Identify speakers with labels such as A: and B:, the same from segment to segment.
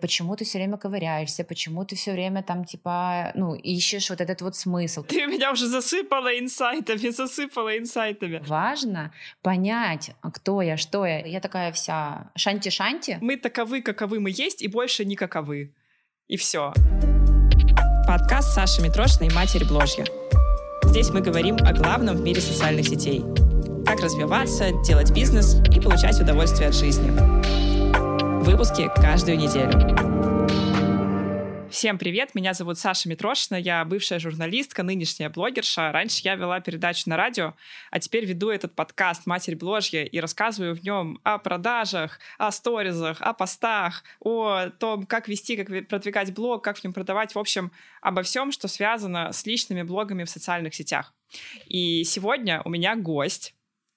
A: почему ты все время ковыряешься, почему ты все время там типа, ну, ищешь вот этот вот смысл.
B: Ты меня уже засыпала инсайтами, засыпала инсайтами.
A: Важно понять, кто я, что я. Я такая вся шанти-шанти.
B: Мы таковы, каковы мы есть, и больше не каковы. И все. Подкаст Саши Митрошиной «Матери Бложья». Здесь мы говорим о главном в мире социальных сетей. Как развиваться, делать бизнес и получать удовольствие от жизни. Выпуски каждую неделю. Всем привет, меня зовут Саша Митрошина, я бывшая журналистка, нынешняя блогерша. Раньше я вела передачу на радио, а теперь веду этот подкаст «Матерь Бложья» и рассказываю в нем о продажах, о сторизах, о постах, о том, как вести, как продвигать блог, как в нем продавать, в общем, обо всем, что связано с личными блогами в социальных сетях. И сегодня у меня гость,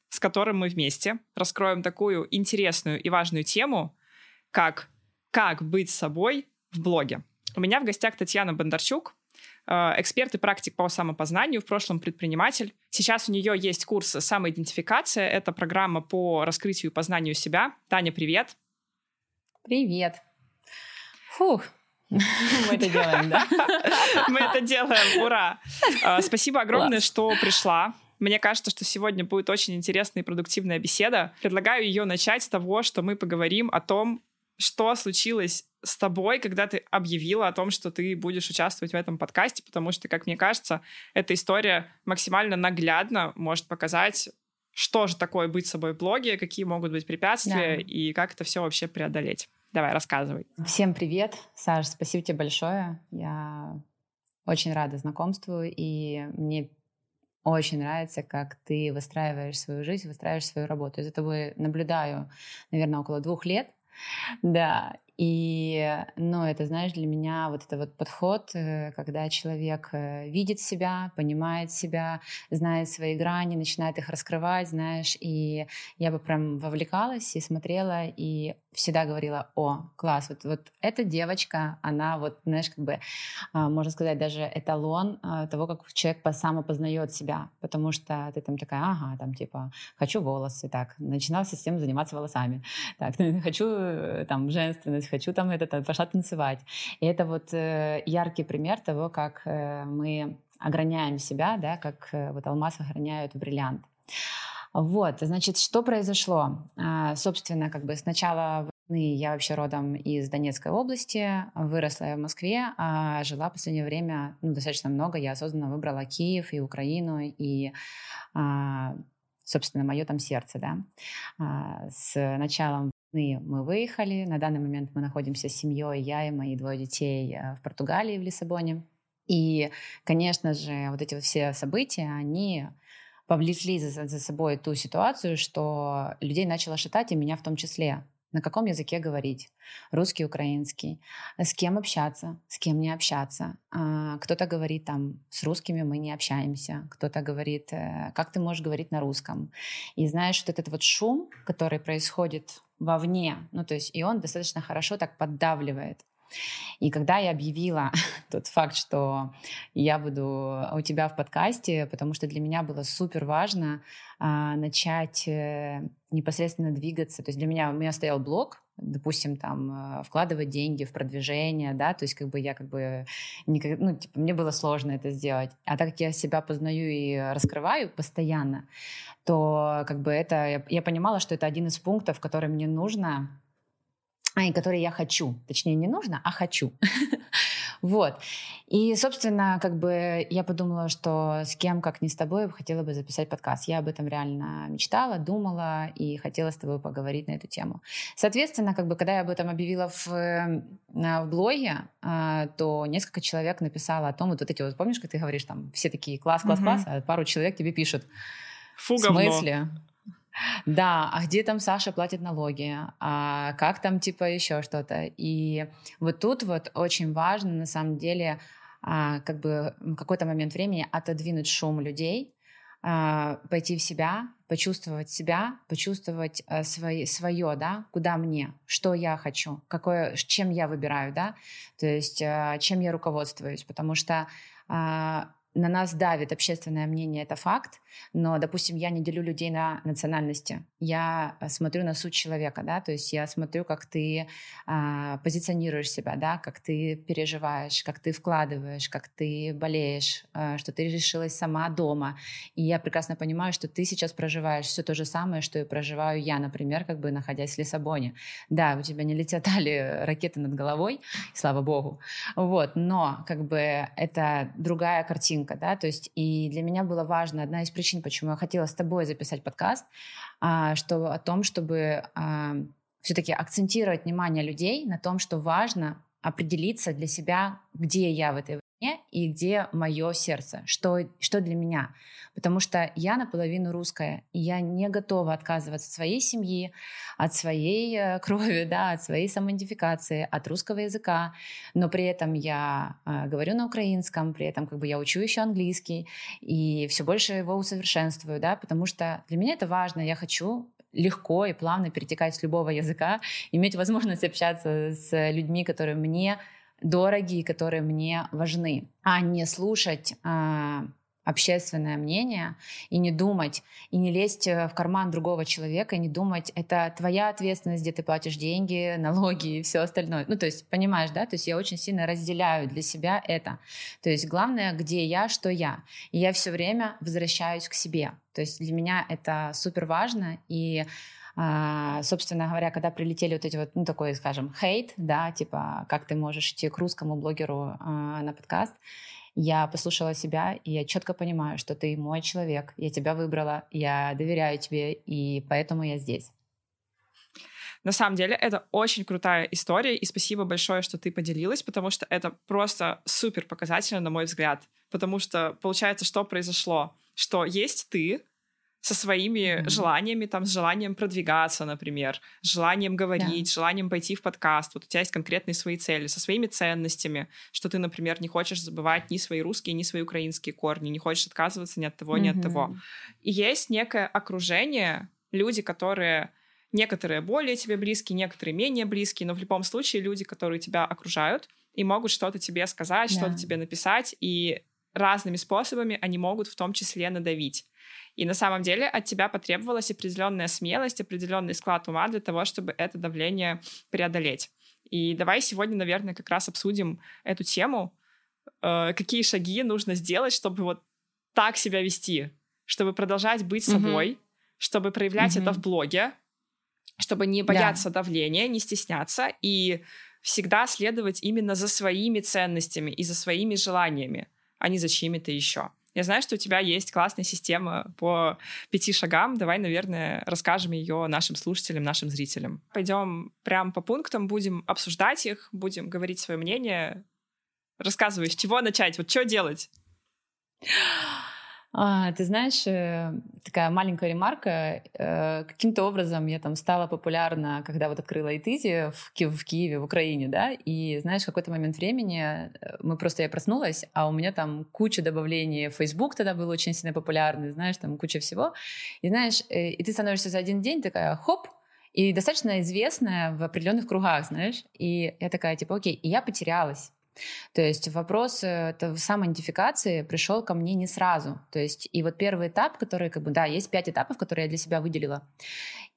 B: с которым мы вместе раскроем такую интересную и важную тему, как «Как быть собой в блоге». У меня в гостях Татьяна Бондарчук, э, эксперт и практик по самопознанию, в прошлом предприниматель. Сейчас у нее есть курс «Самоидентификация». Это программа по раскрытию и познанию себя. Таня, привет.
A: Привет. Фух, мы это делаем, да?
B: Мы это делаем, ура! Э, спасибо огромное, что пришла. Мне кажется, что сегодня будет очень интересная и продуктивная беседа. Предлагаю ее начать с того, что мы поговорим о том, что случилось с тобой, когда ты объявила о том, что ты будешь участвовать в этом подкасте, потому что, как мне кажется, эта история максимально наглядно может показать, что же такое быть собой в блоге, какие могут быть препятствия да. и как это все вообще преодолеть. Давай, рассказывай.
A: Всем привет, Саш, спасибо тебе большое. Я очень рада знакомству, и мне очень нравится, как ты выстраиваешь свою жизнь, выстраиваешь свою работу. Я за тобой наблюдаю, наверное, около двух лет. Да, и, ну, это, знаешь, для меня вот это вот подход, э, когда человек э, видит себя, понимает себя, знает свои грани, начинает их раскрывать, знаешь, и я бы прям вовлекалась и смотрела, и всегда говорила, о, класс, вот, вот эта девочка, она вот, знаешь, как бы, а, можно сказать, даже эталон а, того, как человек самопознает себя, потому что ты там такая, ага, там типа, хочу волосы, так, начинала систему заниматься волосами, так, хочу э, там женственность, хочу там это, пошла танцевать. И это вот э, яркий пример того, как э, мы ограняем себя, да, как вот алмаз охраняют бриллиант. Вот, значит, что произошло? А, собственно, как бы сначала я вообще родом из Донецкой области, выросла я в Москве, а жила в последнее время ну, достаточно много. Я осознанно выбрала Киев и Украину, и, а, собственно, мое там сердце, да. А, с началом мы выехали. На данный момент мы находимся с семьей, я и мои двое детей э, в Португалии, в Лиссабоне. И, конечно же, вот эти вот все события, они повлекли за, за собой ту ситуацию, что людей начало шатать, и меня в том числе. На каком языке говорить? Русский, украинский. С кем общаться, с кем не общаться. А, кто-то говорит там, с русскими мы не общаемся. Кто-то говорит, э, как ты можешь говорить на русском? И знаешь, вот этот вот шум, который происходит вовне, ну то есть и он достаточно хорошо так поддавливает. И когда я объявила тот факт, что я буду у тебя в подкасте, потому что для меня было супер важно а, начать э, непосредственно двигаться. То есть для меня у меня стоял блог, допустим, там э, вкладывать деньги в продвижение, да, то есть как бы я как бы никак, ну типа мне было сложно это сделать, а так как я себя познаю и раскрываю постоянно, то как бы это я, я понимала, что это один из пунктов, который мне нужно а, и которые я хочу. Точнее, не нужно, а хочу. вот. И, собственно, как бы я подумала, что с кем, как не с тобой, хотела бы записать подкаст. Я об этом реально мечтала, думала и хотела с тобой поговорить на эту тему. Соответственно, как бы, когда я об этом объявила в, в блоге, а, то несколько человек написало о том, вот, вот эти вот, помнишь, как ты говоришь, там, все такие класс, класс, класс, а пару человек тебе пишут.
B: Фу, в смысле?
A: Да, а где там Саша платит налоги, а как там типа еще что-то. И вот тут вот очень важно на самом деле а, как бы в какой-то момент времени отодвинуть шум людей, а, пойти в себя, почувствовать себя, почувствовать а, свои, свое, да, куда мне, что я хочу, какое, чем я выбираю, да, то есть а, чем я руководствуюсь, потому что а, на нас давит общественное мнение, это факт, но, допустим, я не делю людей на национальности. Я э, смотрю на суть человека, да, то есть я смотрю, как ты а, позиционируешь себя, да, как ты переживаешь, как ты вкладываешь, как ты болеешь, а, что ты решилась сама дома. И я прекрасно понимаю, что ты сейчас проживаешь все то же самое, что и проживаю я, например, как бы находясь в Лиссабоне. Да, у тебя не летели ракеты над головой, слава богу, вот, но как бы это другая картинка, да, то есть и для меня было важно, одна из причин, почему я хотела с тобой записать подкаст, а, что о том, чтобы а, все-таки акцентировать внимание людей на том, что важно определиться для себя, где я в этой и где мое сердце, что, что для меня. Потому что я наполовину русская, и я не готова отказываться от своей семьи, от своей э, крови, да, от своей самоидентификации, от русского языка, но при этом я э, говорю на украинском, при этом как бы я учу еще английский, и все больше его усовершенствую, да, потому что для меня это важно, я хочу легко и плавно перетекать с любого языка, иметь возможность общаться с людьми, которые мне дорогие, которые мне важны, а не слушать а, общественное мнение и не думать, и не лезть э, в карман другого человека, и не думать, это твоя ответственность, где ты платишь деньги, налоги и все остальное. Ну, то есть, понимаешь, да? То есть я очень сильно разделяю для себя это. То есть главное, где я, что я. И я все время возвращаюсь к себе. То есть для меня это супер важно, и а, собственно говоря, когда прилетели вот эти вот, ну, такой, скажем, хейт, да, типа, как ты можешь идти к русскому блогеру а, на подкаст, я послушала себя, и я четко понимаю, что ты мой человек, я тебя выбрала, я доверяю тебе, и поэтому я здесь.
B: На самом деле, это очень крутая история, и спасибо большое, что ты поделилась, потому что это просто супер показательно, на мой взгляд. Потому что получается, что произошло? Что есть ты, со своими mm-hmm. желаниями, там, с желанием продвигаться, например, с желанием говорить, yeah. желанием пойти в подкаст. Вот у тебя есть конкретные свои цели, со своими ценностями, что ты, например, не хочешь забывать ни свои русские, ни свои украинские корни, не хочешь отказываться ни от того, mm-hmm. ни от того. И есть некое окружение, люди, которые некоторые более тебе близкие, некоторые менее близкие, но в любом случае люди, которые тебя окружают и могут что-то тебе сказать, yeah. что-то тебе написать, и разными способами они могут в том числе надавить. И на самом деле от тебя потребовалась определенная смелость, определенный склад ума для того, чтобы это давление преодолеть. И давай сегодня, наверное, как раз обсудим эту тему, э, какие шаги нужно сделать, чтобы вот так себя вести, чтобы продолжать быть mm-hmm. собой, чтобы проявлять mm-hmm. это в блоге, чтобы не бояться да. давления, не стесняться и всегда следовать именно за своими ценностями и за своими желаниями, а не за чьими-то еще. Я знаю, что у тебя есть классная система по пяти шагам. Давай, наверное, расскажем ее нашим слушателям, нашим зрителям. Пойдем прям по пунктам, будем обсуждать их, будем говорить свое мнение. Рассказывай, с чего начать, вот что делать?
A: А, ты знаешь, э, такая маленькая ремарка. Э, каким-то образом я там стала популярна, когда вот открыла Итизи в, Ки- в Киеве, в Украине, да, и знаешь, в какой-то момент времени э, мы просто, я проснулась, а у меня там куча добавлений, Facebook тогда был очень сильно популярный, знаешь, там куча всего. И знаешь, и ты становишься за один день такая, хоп, и достаточно известная в определенных кругах, знаешь. И я такая, типа, окей, и я потерялась. То есть вопрос э, самоидентификации пришел ко мне не сразу. То есть и вот первый этап, который как бы, да, есть пять этапов, которые я для себя выделила.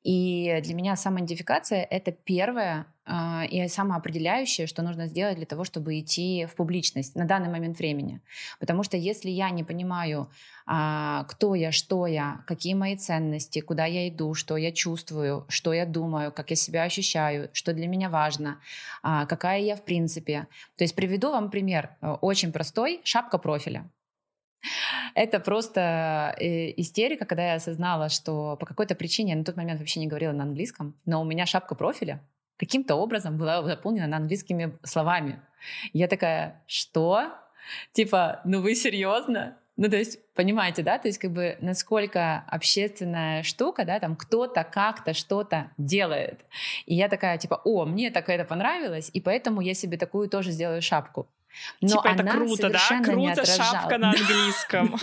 A: И для меня самоидентификация — это первое э, и самоопределяющее, что нужно сделать для того, чтобы идти в публичность на данный момент времени. Потому что если я не понимаю, э, кто я, что я, какие мои ценности, куда я иду, что я чувствую, что я думаю, как я себя ощущаю, что для меня важно, э, какая я в принципе. То есть приведу вам пример, э, очень простой, шапка профиля. Это просто э, истерика, когда я осознала, что по какой-то причине я на тот момент вообще не говорила на английском, но у меня шапка профиля каким-то образом была заполнена на английскими словами. Я такая, что? Типа, ну вы серьезно? Ну, то есть, понимаете, да, то есть, как бы, насколько общественная штука, да, там кто-то как-то что-то делает. И я такая, типа, о, мне так это понравилось, и поэтому я себе такую тоже сделаю шапку.
B: Но типа это круто, да? Круто шапка на английском.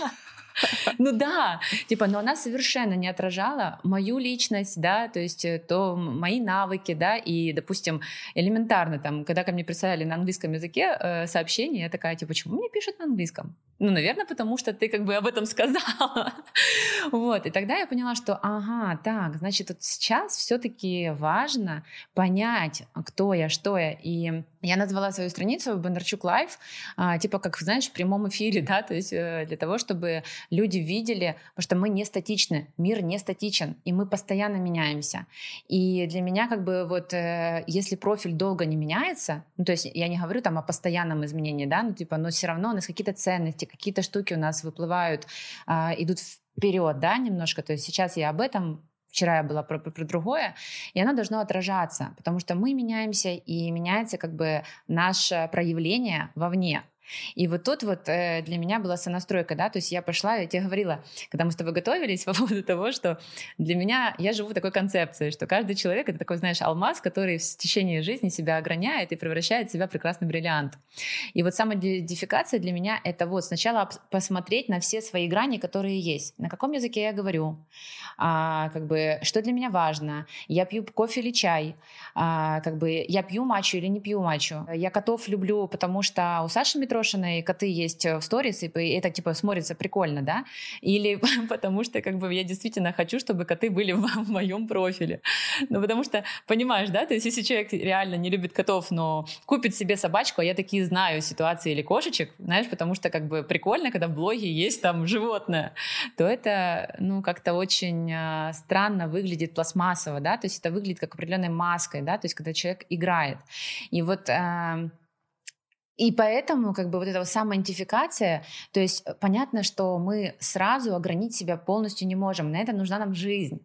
A: Ну да, типа, но она совершенно не отражала мою личность, да, то есть э, то мои навыки, да, и, допустим, элементарно там, когда ко мне присылали на английском языке э, сообщение, я такая, типа, почему мне пишут на английском? Ну, наверное, потому что ты как бы об этом сказала. вот, и тогда я поняла, что, ага, так, значит, вот сейчас все-таки важно понять, кто я, что я, и я назвала свою страницу Бондарчук Live, а, типа как, знаешь, в прямом эфире, да, то есть э, для того, чтобы люди видели, потому что мы не статичны, мир не статичен, и мы постоянно меняемся. И для меня как бы вот, э, если профиль долго не меняется, ну, то есть я не говорю там о постоянном изменении, да, ну, типа, но все равно у нас какие-то ценности, какие-то штуки у нас выплывают, а, идут вперед, да, немножко, то есть сейчас я об этом вчера я была про, про, про другое, и оно должно отражаться, потому что мы меняемся, и меняется как бы наше проявление вовне. И вот тут вот э, для меня была сонастройка, да, то есть я пошла, я тебе говорила, когда мы с тобой готовились по поводу того, что для меня, я живу в такой концепции, что каждый человек — это такой, знаешь, алмаз, который в течение жизни себя ограняет и превращает себя в прекрасный бриллиант. И вот самоидентификация для меня — это вот сначала посмотреть на все свои грани, которые есть. На каком языке я говорю, а, как бы, что для меня важно, я пью кофе или чай, а, как бы, я пью матчу или не пью матчу, я котов люблю, потому что у Саши Метро брошенные коты есть э, в сторис, и это типа смотрится прикольно, да? Или потому что как бы я действительно хочу, чтобы коты были в, в моем профиле. Ну, потому что, понимаешь, да, то есть если человек реально не любит котов, но купит себе собачку, а я такие знаю ситуации или кошечек, знаешь, потому что как бы прикольно, когда в блоге есть там животное, то это, ну, как-то очень э, странно выглядит пластмассово, да, то есть это выглядит как определенной маской, да, то есть когда человек играет. И вот э, и поэтому как бы вот эта вот самоидентификация, то есть э, понятно, что мы сразу ограничить себя полностью не можем, на это нужна нам жизнь.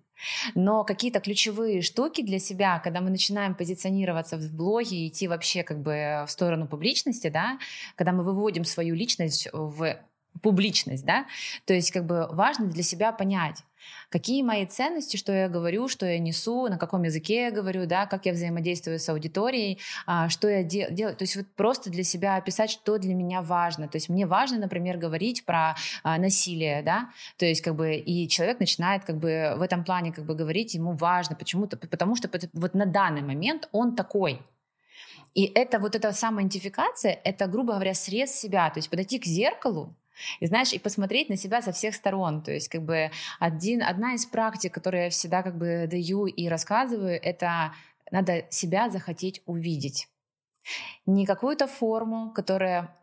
A: Но какие-то ключевые штуки для себя, когда мы начинаем позиционироваться в блоге идти вообще как бы в сторону публичности, да, когда мы выводим свою личность в публичность, да, то есть как бы важно для себя понять, какие мои ценности, что я говорю, что я несу, на каком языке я говорю, да, как я взаимодействую с аудиторией, а, что я де- делаю. То есть вот просто для себя описать, что для меня важно. То есть мне важно, например, говорить про а, насилие, да, то есть как бы и человек начинает как бы в этом плане как бы говорить, ему важно, почему-то, потому что вот на данный момент он такой, и это вот эта самоидентификация, это, грубо говоря, срез себя, то есть подойти к зеркалу, и знаешь, и посмотреть на себя со всех сторон. То есть как бы один, одна из практик, которую я всегда как бы даю и рассказываю, это надо себя захотеть увидеть. Не какую-то форму, которая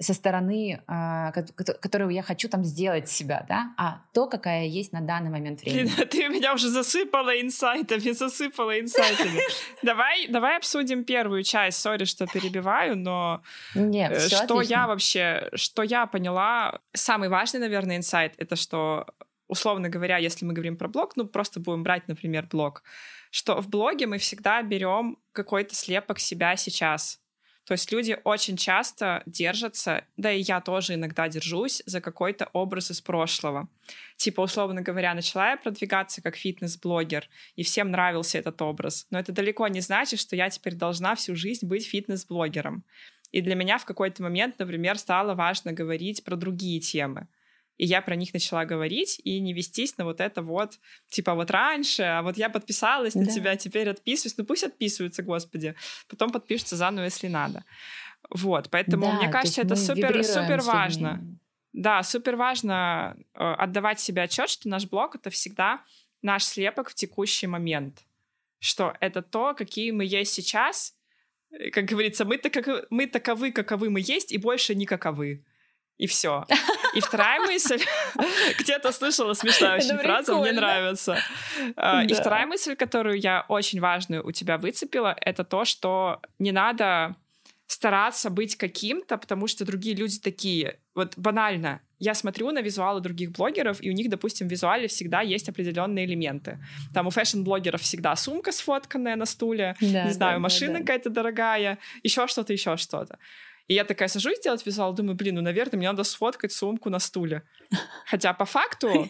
A: со стороны, э, которую я хочу там сделать себя, да, а то, какая есть на данный момент времени.
B: Блин, ты меня уже засыпала инсайтами, засыпала инсайтами. Давай, давай обсудим первую часть. Сори, что перебиваю, но
A: Нет, э,
B: что я вообще, что я поняла, самый важный, наверное, инсайт, это что, условно говоря, если мы говорим про блог, ну просто будем брать, например, блог, что в блоге мы всегда берем какой-то слепок себя сейчас то есть люди очень часто держатся, да и я тоже иногда держусь, за какой-то образ из прошлого. Типа, условно говоря, начала я продвигаться как фитнес-блогер, и всем нравился этот образ. Но это далеко не значит, что я теперь должна всю жизнь быть фитнес-блогером. И для меня в какой-то момент, например, стало важно говорить про другие темы. И я про них начала говорить и не вестись на вот это вот, типа вот раньше, а вот я подписалась на да. тебя, теперь отписываюсь. Ну пусть отписываются, господи. Потом подпишутся заново, если надо. Вот, поэтому да, мне кажется, это супер, супер важно. Да, супер важно э, отдавать себе отчет, что наш блог это всегда наш слепок в текущий момент. Что это то, какие мы есть сейчас. Как говорится, мы, таков, мы таковы, каковы мы есть, и больше не каковы. И все. И вторая мысль, где-то слышала смешная очень фраза, мне нравится. А, и вторая мысль, которую я очень важную у тебя выцепила, это то, что не надо стараться быть каким-то, потому что другие люди такие. Вот банально. Я смотрю на визуалы других блогеров, и у них, допустим, в визуале всегда есть определенные элементы. Там у fashion-блогеров всегда сумка сфотканная на стуле, да, не знаю, да, машина да, какая-то дорогая, еще что-то, еще что-то. И я такая сажусь делать визуал, думаю, блин, ну, наверное, мне надо сфоткать сумку на стуле. Хотя по факту,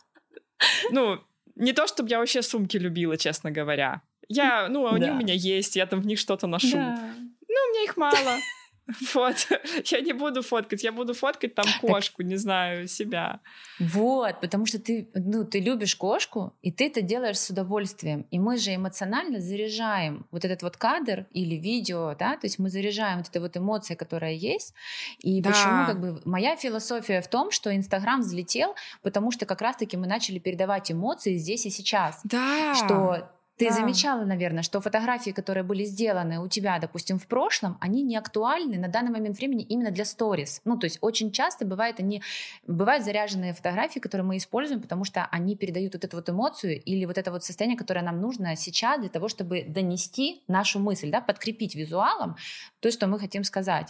B: ну, не то, чтобы я вообще сумки любила, честно говоря. Я, ну, они да. у меня есть, я там в них что-то ношу. Да. Ну, у меня их мало. Вот, я не буду фоткать, я буду фоткать там кошку, так... не знаю, себя.
A: Вот, потому что ты, ну, ты любишь кошку, и ты это делаешь с удовольствием. И мы же эмоционально заряжаем вот этот вот кадр или видео, да, то есть мы заряжаем вот эту вот эмоции, которая есть. И да. почему, как бы, моя философия в том, что Инстаграм взлетел, потому что как раз-таки мы начали передавать эмоции здесь и сейчас.
B: Да.
A: Что ты да. замечала, наверное, что фотографии, которые были сделаны у тебя, допустим, в прошлом, они не актуальны на данный момент времени именно для сторис. Ну, то есть очень часто бывает, они, бывают заряженные фотографии, которые мы используем, потому что они передают вот эту вот эмоцию или вот это вот состояние, которое нам нужно сейчас для того, чтобы донести нашу мысль, да, подкрепить визуалом то, что мы хотим сказать.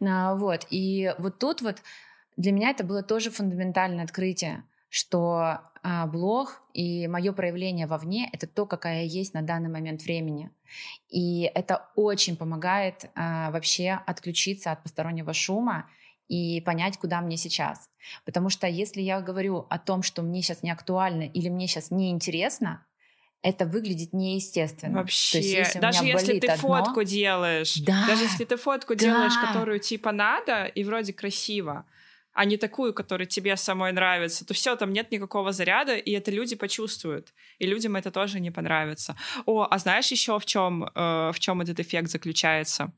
A: А, вот. И вот тут вот для меня это было тоже фундаментальное открытие что блог и мое проявление вовне — это то, какая я есть на данный момент времени. И это очень помогает а, вообще отключиться от постороннего шума и понять, куда мне сейчас. Потому что если я говорю о том, что мне сейчас не актуально или мне сейчас не интересно, это выглядит неестественно.
B: Вообще, есть, если даже если ты одно, фотку делаешь, да, даже если ты фотку да. делаешь, которую типа надо и вроде красиво, а не такую, которая тебе самой нравится, то все, там нет никакого заряда, и это люди почувствуют. И людям это тоже не понравится. О, а знаешь еще в чем, э, в чем этот эффект заключается?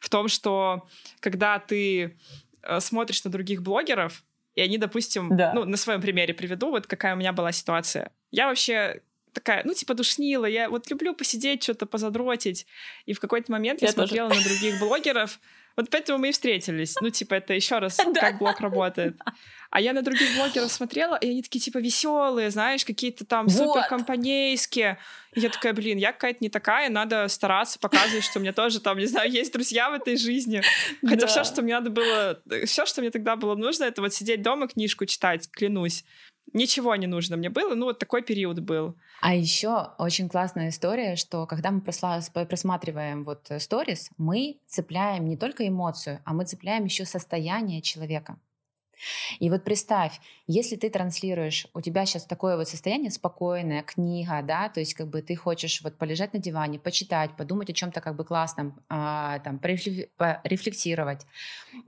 B: В том, что когда ты э, смотришь на других блогеров, и они, допустим, да. ну, на своем примере приведу, вот какая у меня была ситуация. Я вообще такая, ну, типа, душнила. Я вот люблю посидеть, что-то позадротить. И в какой-то момент я, я смотрела на других блогеров, вот поэтому мы и встретились. Ну, типа, это еще раз, как блог работает. А я на других блогеров смотрела, и они такие, типа, веселые, знаешь, какие-то там вот. суперкомпанейские. И я такая, блин, я какая-то не такая, надо стараться показывать, что у меня тоже там, не знаю, есть друзья в этой жизни. Хотя да. все, что мне надо было, все, что мне тогда было нужно, это вот сидеть дома, книжку читать, клянусь. Ничего не нужно мне было, ну вот такой период был.
A: А еще очень классная история, что когда мы просматриваем вот сторис, мы цепляем не только эмоцию, а мы цепляем еще состояние человека. И вот представь, если ты транслируешь, у тебя сейчас такое вот состояние спокойное, книга, да, то есть как бы ты хочешь вот полежать на диване, почитать, подумать о чем-то как бы классном, а, там, порефлексировать,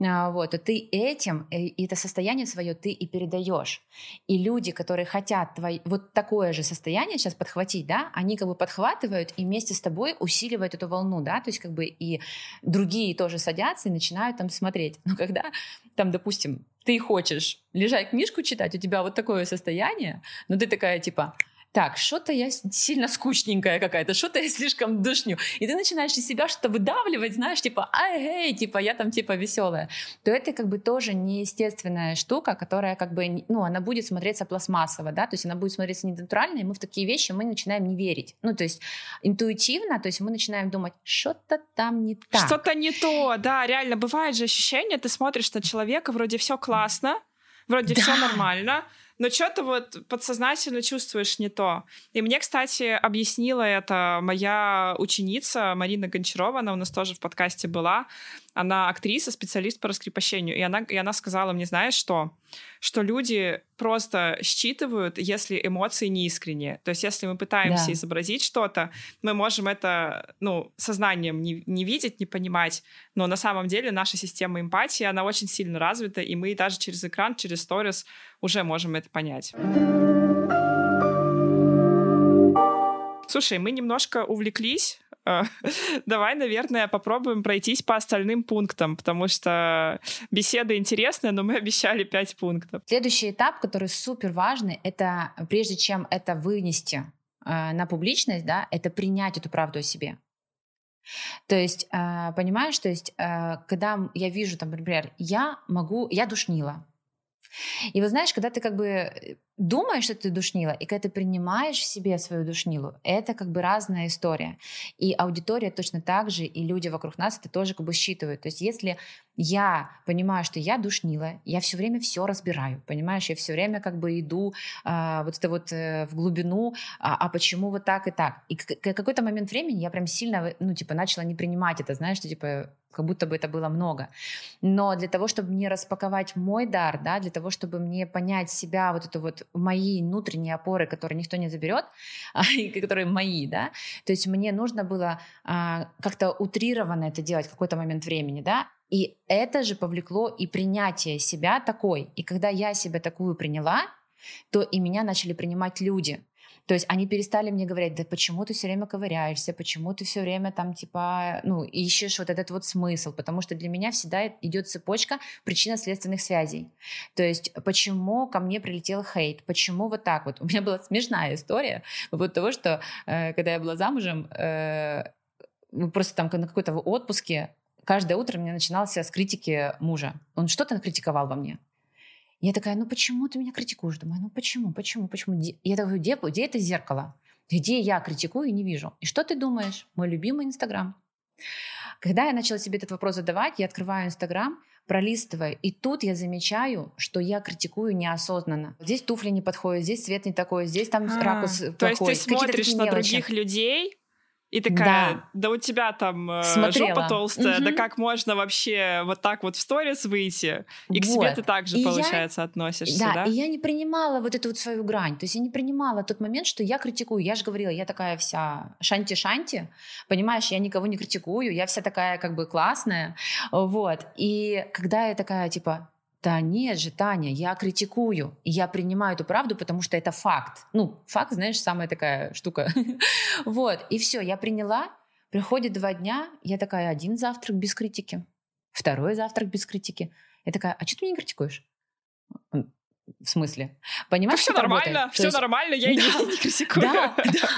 A: вот, то ты этим, и это состояние свое ты и передаешь. И люди, которые хотят твой, вот такое же состояние сейчас подхватить, да, они как бы подхватывают и вместе с тобой усиливают эту волну, да, то есть как бы и другие тоже садятся и начинают там смотреть. Но когда там, допустим, ты хочешь лежать книжку читать, у тебя вот такое состояние, но ты такая типа, так, что-то я сильно скучненькая какая-то, что-то я слишком душню. И ты начинаешь из себя что-то выдавливать, знаешь, типа, ай, эй, типа, я там, типа, веселая. То это как бы тоже неестественная штука, которая как бы, ну, она будет смотреться пластмассово, да, то есть она будет смотреться ненатурально, и мы в такие вещи мы начинаем не верить. Ну, то есть интуитивно, то есть мы начинаем думать, что-то там не так.
B: Что-то не то, да, реально, бывает же ощущение, ты смотришь на человека, вроде все классно, вроде да. все нормально, но что-то вот подсознательно чувствуешь не то. И мне, кстати, объяснила это моя ученица Марина Гончарова, она у нас тоже в подкасте была. Она актриса, специалист по раскрепощению. И она, и она сказала мне, знаешь что? Что люди просто считывают, если эмоции не искренние. То есть если мы пытаемся да. изобразить что-то, мы можем это ну, сознанием не, не видеть, не понимать. Но на самом деле наша система эмпатии, она очень сильно развита, и мы даже через экран, через сторис уже можем это понять. Слушай, мы немножко увлеклись. Э, давай, наверное, попробуем пройтись по остальным пунктам, потому что беседа интересная, но мы обещали пять пунктов.
A: Следующий этап, который супер важный, это прежде чем это вынести э, на публичность, да, это принять эту правду о себе. То есть, э, понимаешь, то есть, когда я вижу, там, например, я могу, я душнила, и вот знаешь, когда ты как бы э, думаешь, что ты душнила, и когда ты принимаешь в себе свою душнилу, это как бы разная история. И аудитория точно так же, и люди вокруг нас это тоже как бы считывают. То есть если я понимаю, что я душнила, я все время все разбираю, понимаешь, я все время как бы иду а, вот это вот э, в глубину, а, а почему вот так и так. И какой-то момент времени я прям сильно, ну, типа, начала не принимать это, знаешь, что, типа, как будто бы это было много. Но для того, чтобы мне распаковать мой дар, да, для того, чтобы мне понять себя, вот эту вот мои внутренние опоры, которые никто не заберет, а, которые мои, да, то есть мне нужно было а, как-то утрированно это делать в какой-то момент времени, да, и это же повлекло и принятие себя такой. И когда я себя такую приняла, то и меня начали принимать люди. То есть они перестали мне говорить, да почему ты все время ковыряешься, почему ты все время там типа, ну, ищешь вот этот вот смысл, потому что для меня всегда идет цепочка причинно-следственных связей. То есть почему ко мне прилетел хейт, почему вот так вот. У меня была смешная история вот того, что э, когда я была замужем, э, просто там на какой-то отпуске, каждое утро мне начиналось с критики мужа. Он что-то критиковал во мне. Я такая, ну почему ты меня критикуешь? Думаю, ну почему, почему, почему? Я говорю, где, где это зеркало? Где я критикую и не вижу? И что ты думаешь? Мой любимый Инстаграм. Когда я начала себе этот вопрос задавать, я открываю Инстаграм, пролистываю, и тут я замечаю, что я критикую неосознанно. Здесь туфли не подходят, здесь цвет не такой, здесь там а, ракурс
B: то плохой. То есть ты смотришь на других людей, и такая, да, да у тебя там э, Смотрела. жопа толстая, угу. да как можно вообще вот так вот в сторис выйти? И к себе ты также, и получается, я... относишься, да?
A: Да, и я не принимала вот эту вот свою грань. То есть я не принимала тот момент, что я критикую. Я же говорила, я такая вся шанти-шанти, понимаешь, я никого не критикую, я вся такая как бы классная, вот. И когда я такая, типа, да нет же, Таня, я критикую, и я принимаю эту правду, потому что это факт. Ну, факт, знаешь, самая такая штука. вот, и все, я приняла, приходит два дня, я такая, один завтрак без критики, второй завтрак без критики. Я такая, а что ты меня не критикуешь? В смысле? Понимаешь,
B: все нормально, работает? все есть... нормально, я да, не, не критикую.
A: Да, да.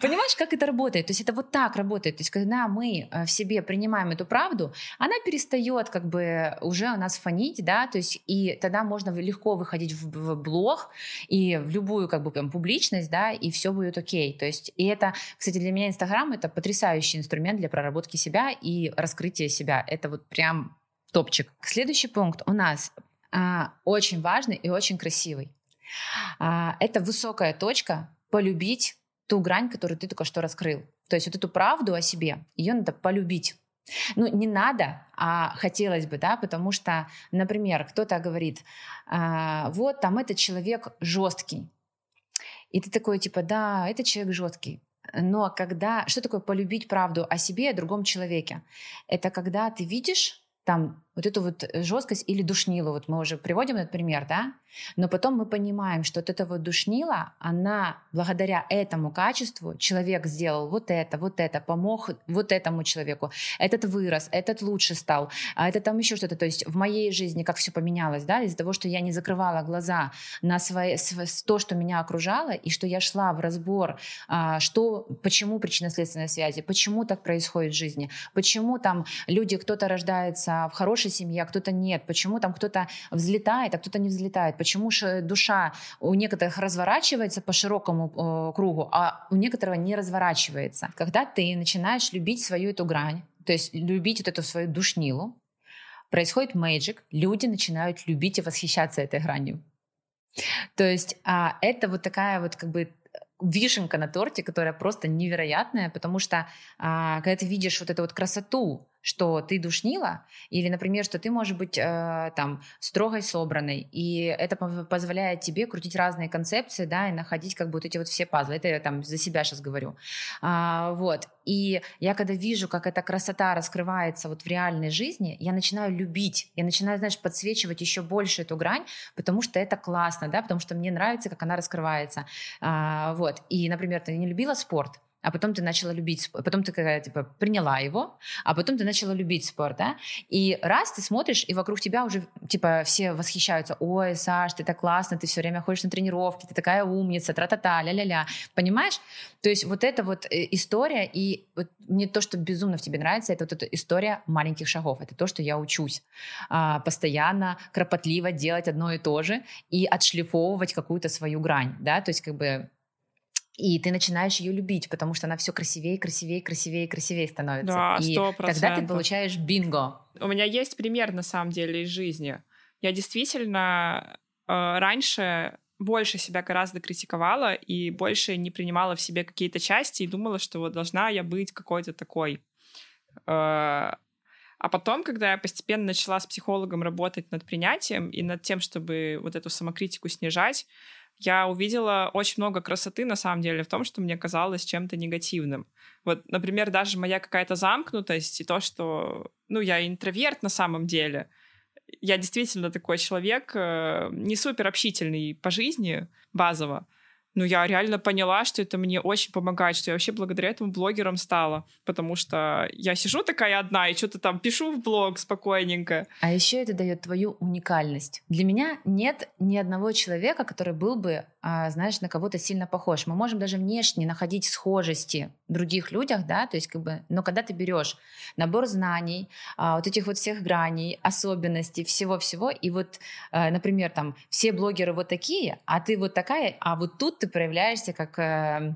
A: Понимаешь, как это работает? То есть это вот так работает. То есть когда мы э, в себе принимаем эту правду, она перестает как бы уже у нас фонить, да, то есть и тогда можно легко выходить в, в блог и в любую как бы там публичность, да, и все будет окей. То есть и это, кстати, для меня Инстаграм это потрясающий инструмент для проработки себя и раскрытия себя. Это вот прям топчик. Следующий пункт у нас очень важный и очень красивый. А, это высокая точка полюбить ту грань, которую ты только что раскрыл. То есть вот эту правду о себе, ее надо полюбить. Ну, не надо, а хотелось бы, да, потому что, например, кто-то говорит, а, вот там этот человек жесткий. И ты такой, типа, да, этот человек жесткий. Но когда... Что такое полюбить правду о себе и о другом человеке? Это когда ты видишь там вот эту вот э, жесткость или душнилу, вот мы уже приводим этот пример, да, но потом мы понимаем, что вот эта вот душнила, она благодаря этому качеству человек сделал вот это, вот это, помог вот этому человеку, этот вырос, этот лучше стал, а это там еще что-то, то есть в моей жизни как все поменялось, да, из-за того, что я не закрывала глаза на свои, то, что меня окружало, и что я шла в разбор, а, что, почему причинно-следственные связи, почему так происходит в жизни, почему там люди, кто-то рождается в хорошей хорошая семья, кто-то нет, почему там кто-то взлетает, а кто-то не взлетает, почему же душа у некоторых разворачивается по широкому э, кругу, а у некоторого не разворачивается. Когда ты начинаешь любить свою эту грань, то есть любить вот эту свою душнилу, происходит мэджик, люди начинают любить и восхищаться этой гранью. То есть а, это вот такая вот как бы вишенка на торте, которая просто невероятная, потому что а, когда ты видишь вот эту вот красоту что ты душнила, или, например, что ты можешь быть э, там строгой, собранной, и это позволяет тебе крутить разные концепции, да, и находить как бы вот эти вот все пазлы. Это я там за себя сейчас говорю. А, вот. И я когда вижу, как эта красота раскрывается вот в реальной жизни, я начинаю любить, я начинаю, знаешь, подсвечивать еще больше эту грань, потому что это классно, да, потому что мне нравится, как она раскрывается. А, вот. И, например, ты не любила спорт, а потом ты начала любить спорт, потом ты какая типа приняла его, а потом ты начала любить спорт, да, и раз ты смотришь, и вокруг тебя уже типа все восхищаются, ой, Саш, ты так классно, ты все время ходишь на тренировки, ты такая умница, тра-та-та, ля-ля-ля, понимаешь? То есть вот эта вот э, история, и вот мне то, что безумно в тебе нравится, это вот эта история маленьких шагов, это то, что я учусь а, постоянно, кропотливо делать одно и то же и отшлифовывать какую-то свою грань, да, то есть как бы и ты начинаешь ее любить, потому что она все красивее, красивее, красивее, красивее становится.
B: Да, 100%.
A: И тогда ты получаешь бинго.
B: У меня есть пример, на самом деле, из жизни. Я действительно э, раньше больше себя гораздо критиковала и больше не принимала в себе какие-то части и думала, что вот должна я быть какой-то такой. Э, а потом, когда я постепенно начала с психологом работать над принятием и над тем, чтобы вот эту самокритику снижать, я увидела очень много красоты, на самом деле, в том, что мне казалось чем-то негативным. Вот, например, даже моя какая-то замкнутость и то, что, ну, я интроверт на самом деле, я действительно такой человек, э, не супер общительный по жизни базово, но я реально поняла, что это мне очень помогает, что я вообще благодаря этому блогером стала, потому что я сижу такая одна и что-то там пишу в блог спокойненько.
A: А еще это дает твою уникальность. Для меня нет ни одного человека, который был бы, знаешь, на кого-то сильно похож. Мы можем даже внешне находить схожести в других людях, да, то есть как бы, но когда ты берешь набор знаний, а, вот этих вот всех граней, особенностей, всего-всего, и вот, а, например, там все блогеры вот такие, а ты вот такая, а вот тут ты проявляешься как э,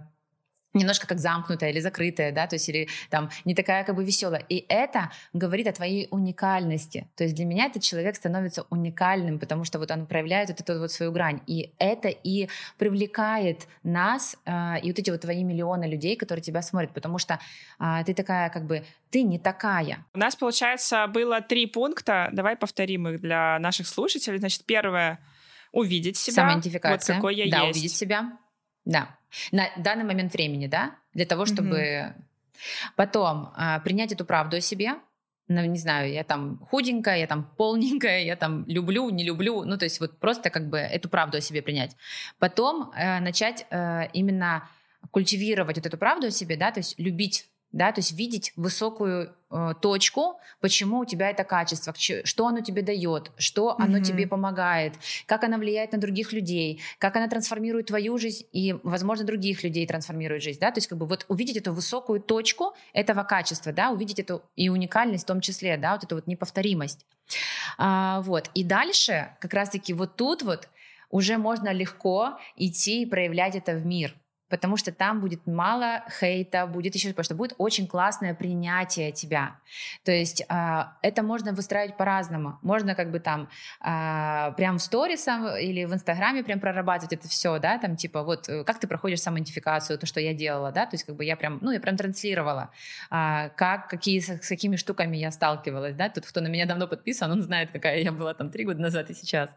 A: немножко как замкнутая или закрытая, да, то есть или там не такая как бы веселая. И это говорит о твоей уникальности. То есть для меня этот человек становится уникальным, потому что вот он проявляет вот эту вот свою грань. И это и привлекает нас э, и вот эти вот твои миллионы людей, которые тебя смотрят, потому что э, ты такая как бы ты не такая.
B: У нас, получается, было три пункта. Давай повторим их для наших слушателей. Значит, первое — увидеть себя.
A: Самоидентификация.
B: Вот какой я
A: да,
B: есть.
A: увидеть себя. Да. На данный момент времени, да? Для того, чтобы... Mm-hmm. Потом а, принять эту правду о себе, ну, не знаю, я там худенькая, я там полненькая, я там люблю, не люблю, ну, то есть вот просто как бы эту правду о себе принять. Потом э, начать э, именно культивировать вот эту правду о себе, да, то есть любить да, то есть видеть высокую э, точку, почему у тебя это качество, что оно тебе дает, что оно mm-hmm. тебе помогает, как оно влияет на других людей, как оно трансформирует твою жизнь и, возможно, других людей трансформирует жизнь, да, то есть как бы вот увидеть эту высокую точку этого качества, да, увидеть эту и уникальность в том числе, да, вот эту вот неповторимость, а, вот, и дальше как раз-таки вот тут вот уже можно легко идти и проявлять это в мир, потому что там будет мало хейта, будет еще, потому что будет очень классное принятие тебя. То есть э, это можно выстраивать по-разному. Можно как бы там э, прям в сторисом или в Инстаграме прям прорабатывать это все, да, там типа вот э, как ты проходишь самоидентификацию, то, что я делала, да, то есть как бы я прям, ну, я прям транслировала, э, как, какие, с, с какими штуками я сталкивалась, да, тут кто на меня давно подписан, он знает, какая я была там три года назад и сейчас.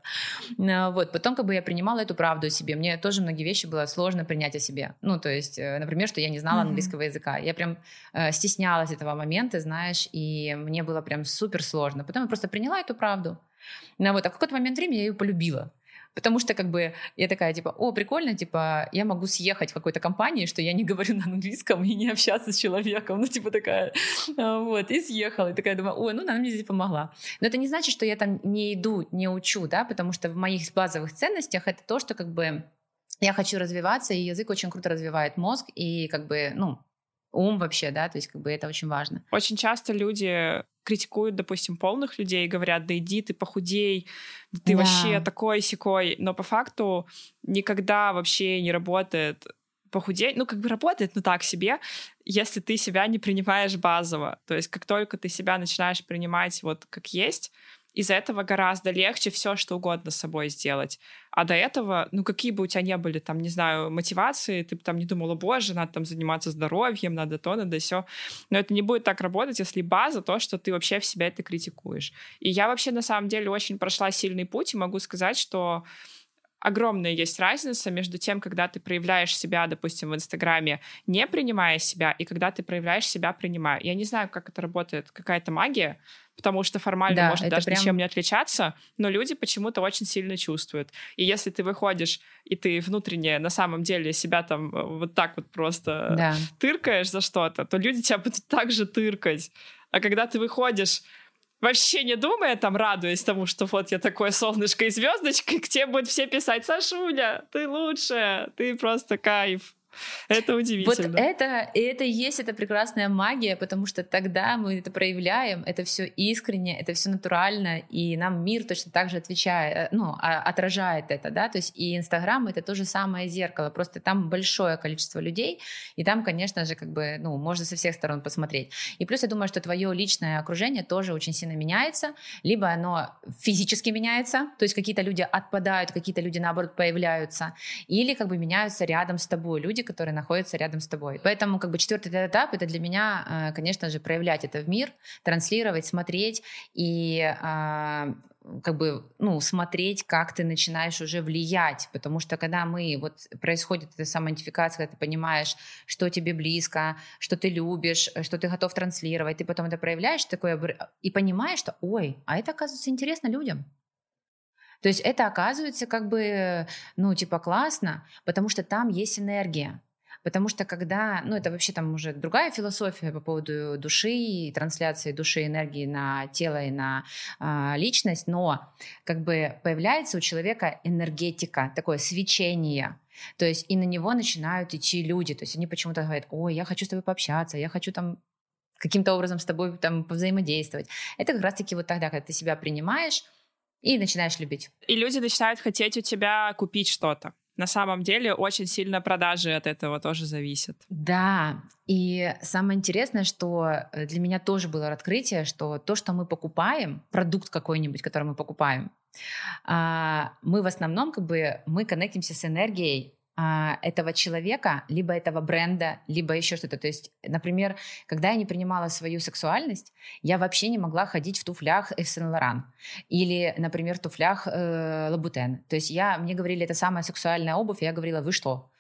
A: Вот, потом как бы я принимала эту правду о себе, мне тоже многие вещи было сложно принять о себе, ну, то есть, э, например, что я не знала mm-hmm. английского языка. Я прям э, стеснялась этого момента, знаешь, и мне было прям супер сложно. Потом я просто приняла эту правду. Ну, вот, а в какой-то момент времени я ее полюбила. Потому что как бы я такая, типа, о, прикольно, типа, я могу съехать в какой-то компании, что я не говорю на английском и не общаться с человеком, ну, типа такая, а, вот, и съехала, и такая думаю, ой, ну, она мне здесь помогла. Но это не значит, что я там не иду, не учу, да, потому что в моих базовых ценностях это то, что как бы я хочу развиваться, и язык очень круто развивает мозг, и как бы, ну, ум вообще, да, то есть как бы это очень важно.
B: Очень часто люди критикуют, допустим, полных людей, говорят, да иди ты похудей, да ты да. вообще такой секой, но по факту никогда вообще не работает похудеть, ну, как бы работает, но так себе, если ты себя не принимаешь базово. То есть как только ты себя начинаешь принимать вот как есть, из-за этого гораздо легче все, что угодно с собой сделать. А до этого, ну, какие бы у тебя не были, там, не знаю, мотивации, ты бы там не думала, боже, надо там заниматься здоровьем, надо то, надо все. Но это не будет так работать, если база то, что ты вообще в себя это критикуешь. И я вообще, на самом деле, очень прошла сильный путь, и могу сказать, что огромная есть разница между тем, когда ты проявляешь себя, допустим, в Инстаграме, не принимая себя, и когда ты проявляешь себя, принимая. Я не знаю, как это работает, какая-то магия, потому что формально да, может даже прям... ничем не отличаться, но люди почему-то очень сильно чувствуют. И если ты выходишь, и ты внутренне на самом деле себя там э, вот так вот просто да. тыркаешь за что-то, то люди тебя будут так же тыркать. А когда ты выходишь вообще не думая, там, радуясь тому, что вот я такое солнышко и звездочка, к тебе будут все писать, Сашуля, ты лучшая, ты просто кайф. Это удивительно.
A: Вот это, и это есть эта прекрасная магия, потому что тогда мы это проявляем, это все искренне, это все натурально, и нам мир точно так же отвечает, э, ну, а, отражает это, да, то есть и Инстаграм это то же самое зеркало, просто там большое количество людей, и там, конечно же, как бы, ну, можно со всех сторон посмотреть. И плюс я думаю, что твое личное окружение тоже очень сильно меняется, либо оно физически меняется, то есть какие-то люди отпадают, какие-то люди, наоборот, появляются, или как бы меняются рядом с тобой люди, которые находятся рядом с тобой. Поэтому как бы четвертый этап это для меня, э, конечно же, проявлять это в мир, транслировать, смотреть и а, как бы, ну, смотреть, как ты начинаешь уже влиять, потому что когда мы, вот происходит эта самоидентификация, когда ты понимаешь, что тебе близко, что ты любишь, что ты готов транслировать, ты потом это проявляешь такое и понимаешь, что, ой, а это, оказывается, интересно людям. То есть это оказывается как бы, ну, типа классно, потому что там есть энергия. Потому что когда, ну это вообще там уже другая философия по поводу души и трансляции души энергии на тело и на э, личность, но как бы появляется у человека энергетика, такое свечение. То есть и на него начинают идти люди. То есть они почему-то говорят, ой, я хочу с тобой пообщаться, я хочу там каким-то образом с тобой там взаимодействовать. Это как раз-таки вот тогда, когда ты себя принимаешь и начинаешь любить.
B: И люди начинают хотеть у тебя купить что-то на самом деле очень сильно продажи от этого тоже зависят.
A: Да, и самое интересное, что э, для меня тоже было открытие, что то, что мы покупаем, продукт какой-нибудь, который мы покупаем, а, мы в основном как бы мы коннектимся с энергией а, этого человека, либо этого бренда, либо еще что-то. То есть, например, когда я не принимала свою сексуальность, я вообще не могла ходить в туфлях Saint Laurent или, например, в туфлях э, Louboutin. То есть я, мне говорили, это самая сексуальная обувь, и я говорила, вы что?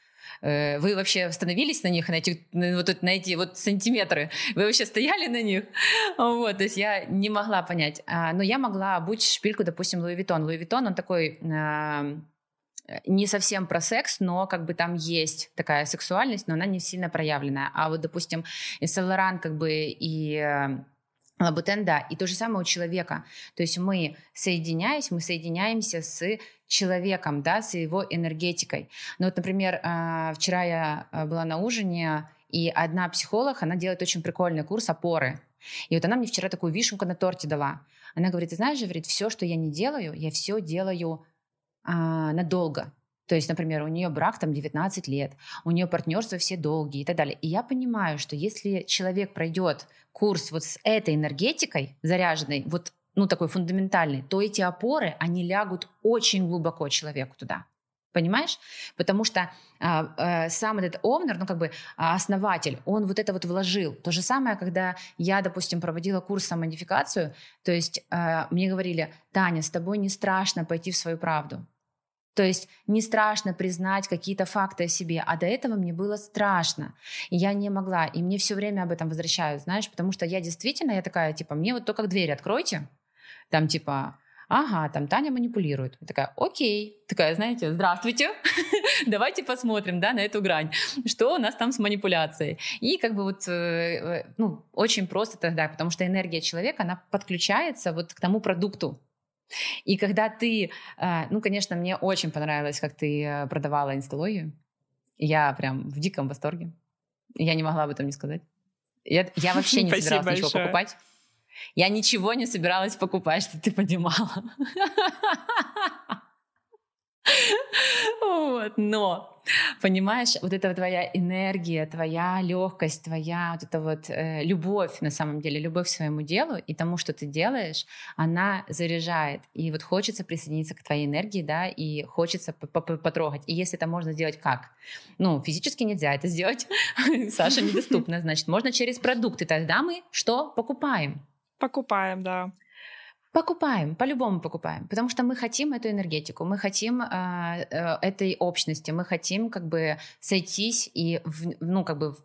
A: Э, вы вообще остановились на них, на эти, вот, на эти вот сантиметры? Вы вообще стояли на них? Вот, то есть я не могла понять. А, но я могла обуть шпильку, допустим, Louis Vuitton. Louis Vuitton, он такой Э, не совсем про секс, но как бы там есть такая сексуальность, но она не сильно проявленная. А вот, допустим, Сен как бы и э, Лабутен, да, и то же самое у человека. То есть мы, соединяясь, мы соединяемся с человеком, да, с его энергетикой. Ну вот, например, э, вчера я была на ужине, и одна психолог, она делает очень прикольный курс опоры. И вот она мне вчера такую вишенку на торте дала. Она говорит, ты знаешь, говорит, все, что я не делаю, я все делаю а, надолго. То есть, например, у нее брак там 19 лет, у нее партнерство все долгие и так далее. И я понимаю, что если человек пройдет курс вот с этой энергетикой заряженной, вот ну такой фундаментальный, то эти опоры, они лягут очень глубоко человеку туда. Понимаешь? Потому что а, а, сам этот овнер, ну как бы а, основатель, он вот это вот вложил. То же самое, когда я, допустим, проводила курс самодификацию, то есть а, мне говорили, Таня, с тобой не страшно пойти в свою правду. То есть не страшно признать какие-то факты о себе, а до этого мне было страшно. И я не могла, и мне все время об этом возвращают, знаешь, потому что я действительно, я такая, типа, мне вот только дверь откройте, там, типа, ага, там Таня манипулирует. Я такая, окей. Такая, знаете, здравствуйте, давайте посмотрим, да, на эту грань. Что у нас там с манипуляцией? И как бы вот, э, э, ну, очень просто тогда, потому что энергия человека, она подключается вот к тому продукту, и когда ты, э, ну, конечно, мне очень понравилось, как ты э, продавала инсталогию. Я прям в диком восторге. Я не могла об этом не сказать. Я, я вообще не собиралась ничего покупать. Я ничего не собиралась покупать, что ты понимала. Вот, но, понимаешь, вот эта твоя энергия, твоя легкость, твоя вот эта вот э, любовь, на самом деле, любовь к своему делу и тому, что ты делаешь, она заряжает. И вот хочется присоединиться к твоей энергии, да, и хочется потрогать. И если это можно сделать как? Ну, физически нельзя это сделать. Саша недоступна, значит, можно через продукты. Тогда мы что? Покупаем.
B: Покупаем, да.
A: Покупаем, по-любому покупаем, потому что мы хотим эту энергетику, мы хотим э, э, этой общности, мы хотим как бы сойтись и, в, ну, как бы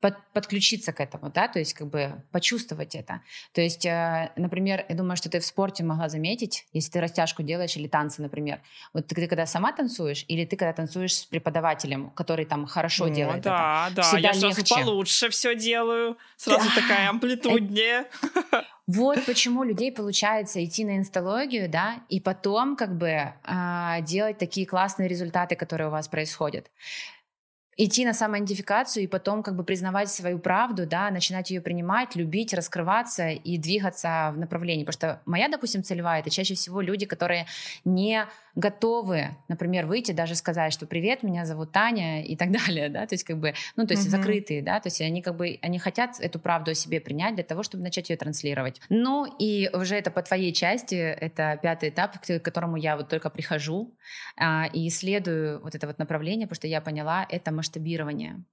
A: под, подключиться к этому, да, то есть как бы почувствовать это. То есть, э, например, я думаю, что ты в спорте могла заметить, если ты растяжку делаешь или танцы, например, вот ты, ты когда сама танцуешь или ты когда танцуешь с преподавателем, который там хорошо ну, делает
B: да,
A: это,
B: да, да, я сразу получше все делаю, сразу да. такая амплитуднее.
A: Вот почему людей получается идти на инсталогию, да, и потом как бы э, делать такие классные результаты, которые у вас происходят идти на самоидентификацию и потом как бы признавать свою правду, да, начинать ее принимать, любить, раскрываться и двигаться в направлении. Потому что моя, допустим, целевая — это чаще всего люди, которые не готовы, например, выйти, даже сказать, что «Привет, меня зовут Таня» и так далее, да, то есть как бы, ну, то есть mm-hmm. закрытые, да, то есть они как бы, они хотят эту правду о себе принять для того, чтобы начать ее транслировать. Ну, и уже это по твоей части, это пятый этап, к которому я вот только прихожу а, и исследую вот это вот направление, потому что я поняла, это масштаб масштабирования.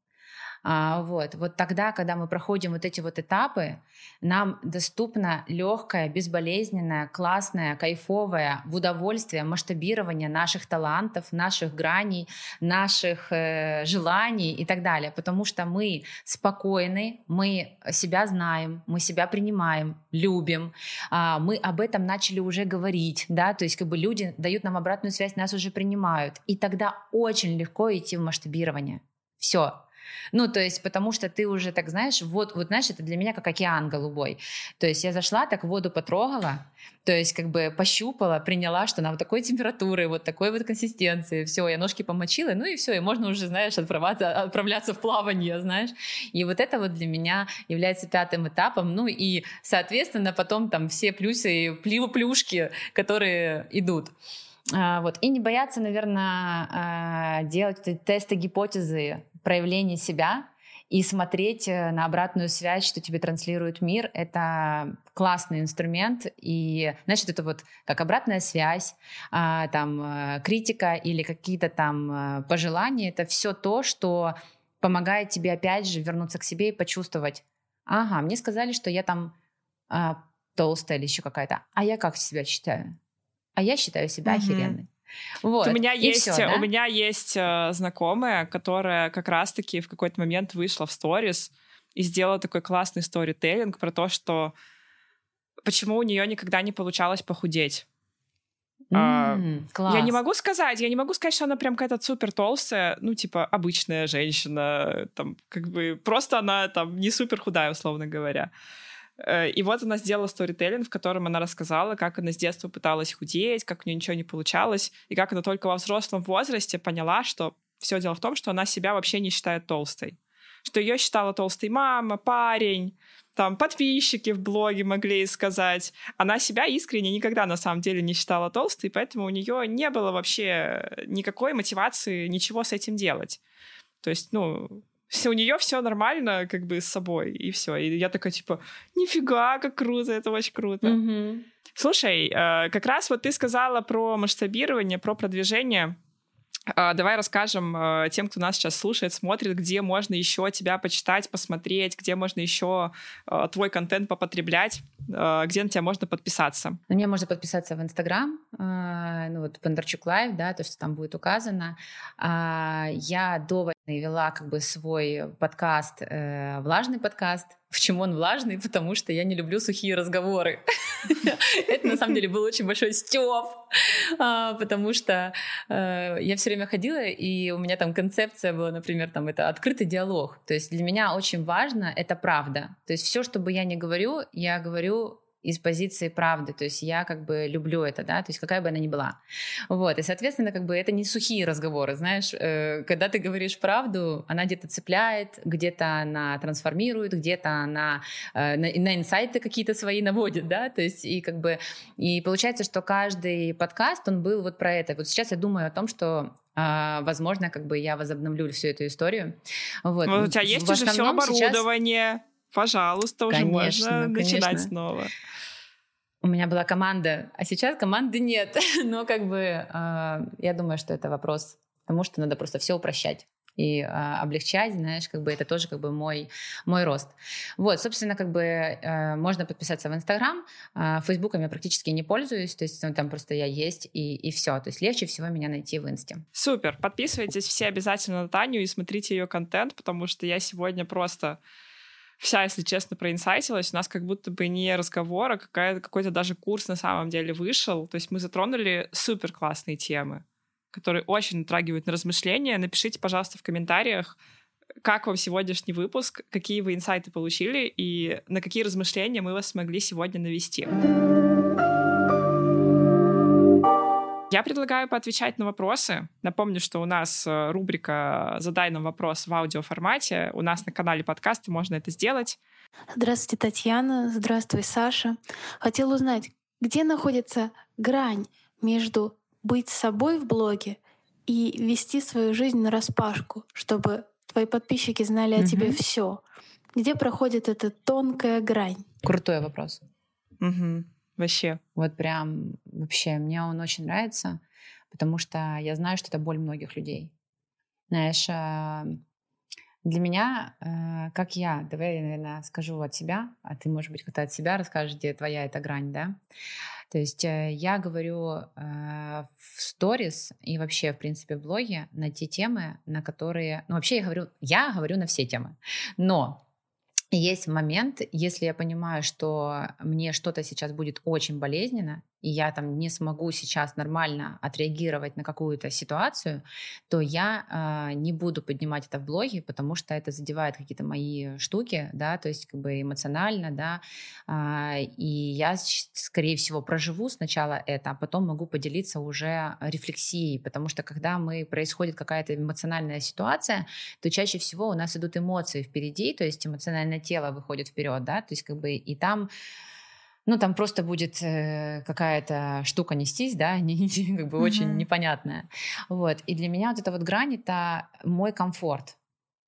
A: А, вот. вот тогда, когда мы проходим вот эти вот этапы, нам доступно легкое, безболезненное, классное, кайфовое, в удовольствие масштабирование наших талантов, наших граней, наших э, желаний и так далее. Потому что мы спокойны, мы себя знаем, мы себя принимаем, любим, а, мы об этом начали уже говорить, да, то есть как бы люди дают нам обратную связь, нас уже принимают. И тогда очень легко идти в масштабирование. Все, ну, то есть, потому что ты уже так знаешь, вот, вот знаешь, это для меня как океан голубой. То есть я зашла, так воду потрогала, то есть как бы пощупала, приняла, что она вот такой температуры, вот такой вот консистенции, все, я ножки помочила, ну и все, и можно уже, знаешь, отправляться, отправляться в плавание, знаешь. И вот это вот для меня является пятым этапом, ну и, соответственно, потом там все плюсы и плюшки, которые идут. А, вот. И не бояться, наверное, а, делать тесты гипотезы проявление себя и смотреть э, на обратную связь, что тебе транслирует мир, это классный инструмент. И, значит, это вот как обратная связь, а, там, э, критика или какие-то там э, пожелания, это все то, что помогает тебе опять же вернуться к себе и почувствовать, ага, мне сказали, что я там толстая или еще какая-то, а я как себя считаю? А я считаю себя mm-hmm. охеренной.
B: Вот. У меня есть, все, да? у меня есть э, знакомая, которая как раз-таки в какой-то момент вышла в сторис и сделала такой классный сторителлинг про то, что почему у нее никогда не получалось похудеть. Mm, класс. Я не могу сказать, я не могу сказать, что она прям какая-то супер толстая, ну, типа, обычная женщина, там, как бы, просто она там не супер худая, условно говоря. Э, и вот она сделала сторителлинг, в котором она рассказала, как она с детства пыталась худеть, как у нее ничего не получалось, и как она только во взрослом возрасте поняла, что все дело в том, что она себя вообще не считает толстой. Что ее считала толстой мама, парень, там подписчики в блоге могли сказать. Она себя искренне никогда на самом деле не считала толстой, поэтому у нее не было вообще никакой мотивации ничего с этим делать. То есть, ну, все, у нее все нормально, как бы с собой, и все. И я такая, типа, нифига, как круто, это очень круто. Mm-hmm. Слушай, э, как раз вот ты сказала про масштабирование, про продвижение. А, давай расскажем э, тем, кто нас сейчас слушает, смотрит, где можно еще тебя почитать, посмотреть, где можно еще э, твой контент попотреблять, э, где на тебя можно подписаться.
A: На меня можно подписаться в Инстаграм, ну вот Бондарчук Лайв, да, то, что там будет указано. А, я до войны вела как бы свой подкаст, влажный подкаст, Почему он влажный? Потому что я не люблю сухие разговоры. Это на самом деле был очень большой стёб, а, потому что э, я все время ходила, и у меня там концепция была, например, там это открытый диалог. То есть для меня очень важно это правда. То есть все, что бы я ни говорю, я говорю из позиции правды, то есть я как бы люблю это, да, то есть какая бы она ни была. Вот, и, соответственно, как бы это не сухие разговоры, знаешь, э, когда ты говоришь правду, она где-то цепляет, где-то она трансформирует, где-то она э, на, на инсайты какие-то свои наводит, да, то есть и как бы, и получается, что каждый подкаст, он был вот про это. Вот сейчас я думаю о том, что Uh, возможно, как бы я возобновлю всю эту историю.
B: Вот. Ну, у тебя есть уже все оборудование. Сейчас... Пожалуйста, уже конечно, можно конечно. начинать снова
A: у меня была команда, а сейчас команды нет. Но как бы э, я думаю, что это вопрос тому, что надо просто все упрощать и э, облегчать, знаешь, как бы это тоже как бы мой, мой рост. Вот, собственно, как бы э, можно подписаться в Инстаграм, э, Фейсбуком я практически не пользуюсь, то есть ну, там просто я есть и, и все, то есть легче всего меня найти в Инсте.
B: Супер, подписывайтесь все обязательно на Таню и смотрите ее контент, потому что я сегодня просто вся, если честно, проинсайтилась. У нас как будто бы не разговор, а какой-то даже курс на самом деле вышел. То есть мы затронули супер классные темы, которые очень натрагивают на размышления. Напишите, пожалуйста, в комментариях, как вам сегодняшний выпуск, какие вы инсайты получили и на какие размышления мы вас смогли сегодня навести. Я предлагаю поотвечать на вопросы. Напомню, что у нас э, рубрика «Задай нам вопрос» в аудиоформате. У нас на канале подкаста можно это сделать.
C: Здравствуйте, Татьяна. Здравствуй, Саша. Хотела узнать, где находится грань между быть собой в блоге и вести свою жизнь на распашку, чтобы твои подписчики знали о тебе все. Где проходит эта тонкая грань?
A: Крутой вопрос.
B: Угу. Вообще.
A: Вот прям вообще мне он очень нравится, потому что я знаю, что это боль многих людей. Знаешь, а, для меня, э, как я, давай я, наверное, скажу от себя, а ты, может быть, как-то от себя расскажешь, где твоя эта грань, да? То есть э, я говорю э, в сторис и вообще, в принципе, в блоге на те темы, на которые... Ну, вообще я говорю, я говорю на все темы, но есть момент, если я понимаю, что мне что-то сейчас будет очень болезненно, и я там не смогу сейчас нормально отреагировать на какую-то ситуацию, то я э, не буду поднимать это в блоге, потому что это задевает какие-то мои штуки, да, то есть как бы эмоционально, да, э, и я, скорее всего, проживу сначала это, а потом могу поделиться уже рефлексией, потому что когда мы происходит какая-то эмоциональная ситуация, то чаще всего у нас идут эмоции впереди, то есть эмоциональное тело выходит вперед, да, то есть как бы и там ну, там просто будет э, какая-то штука нестись, да, не, не, как бы mm-hmm. очень непонятная. Вот. И для меня вот эта вот грань — это мой комфорт.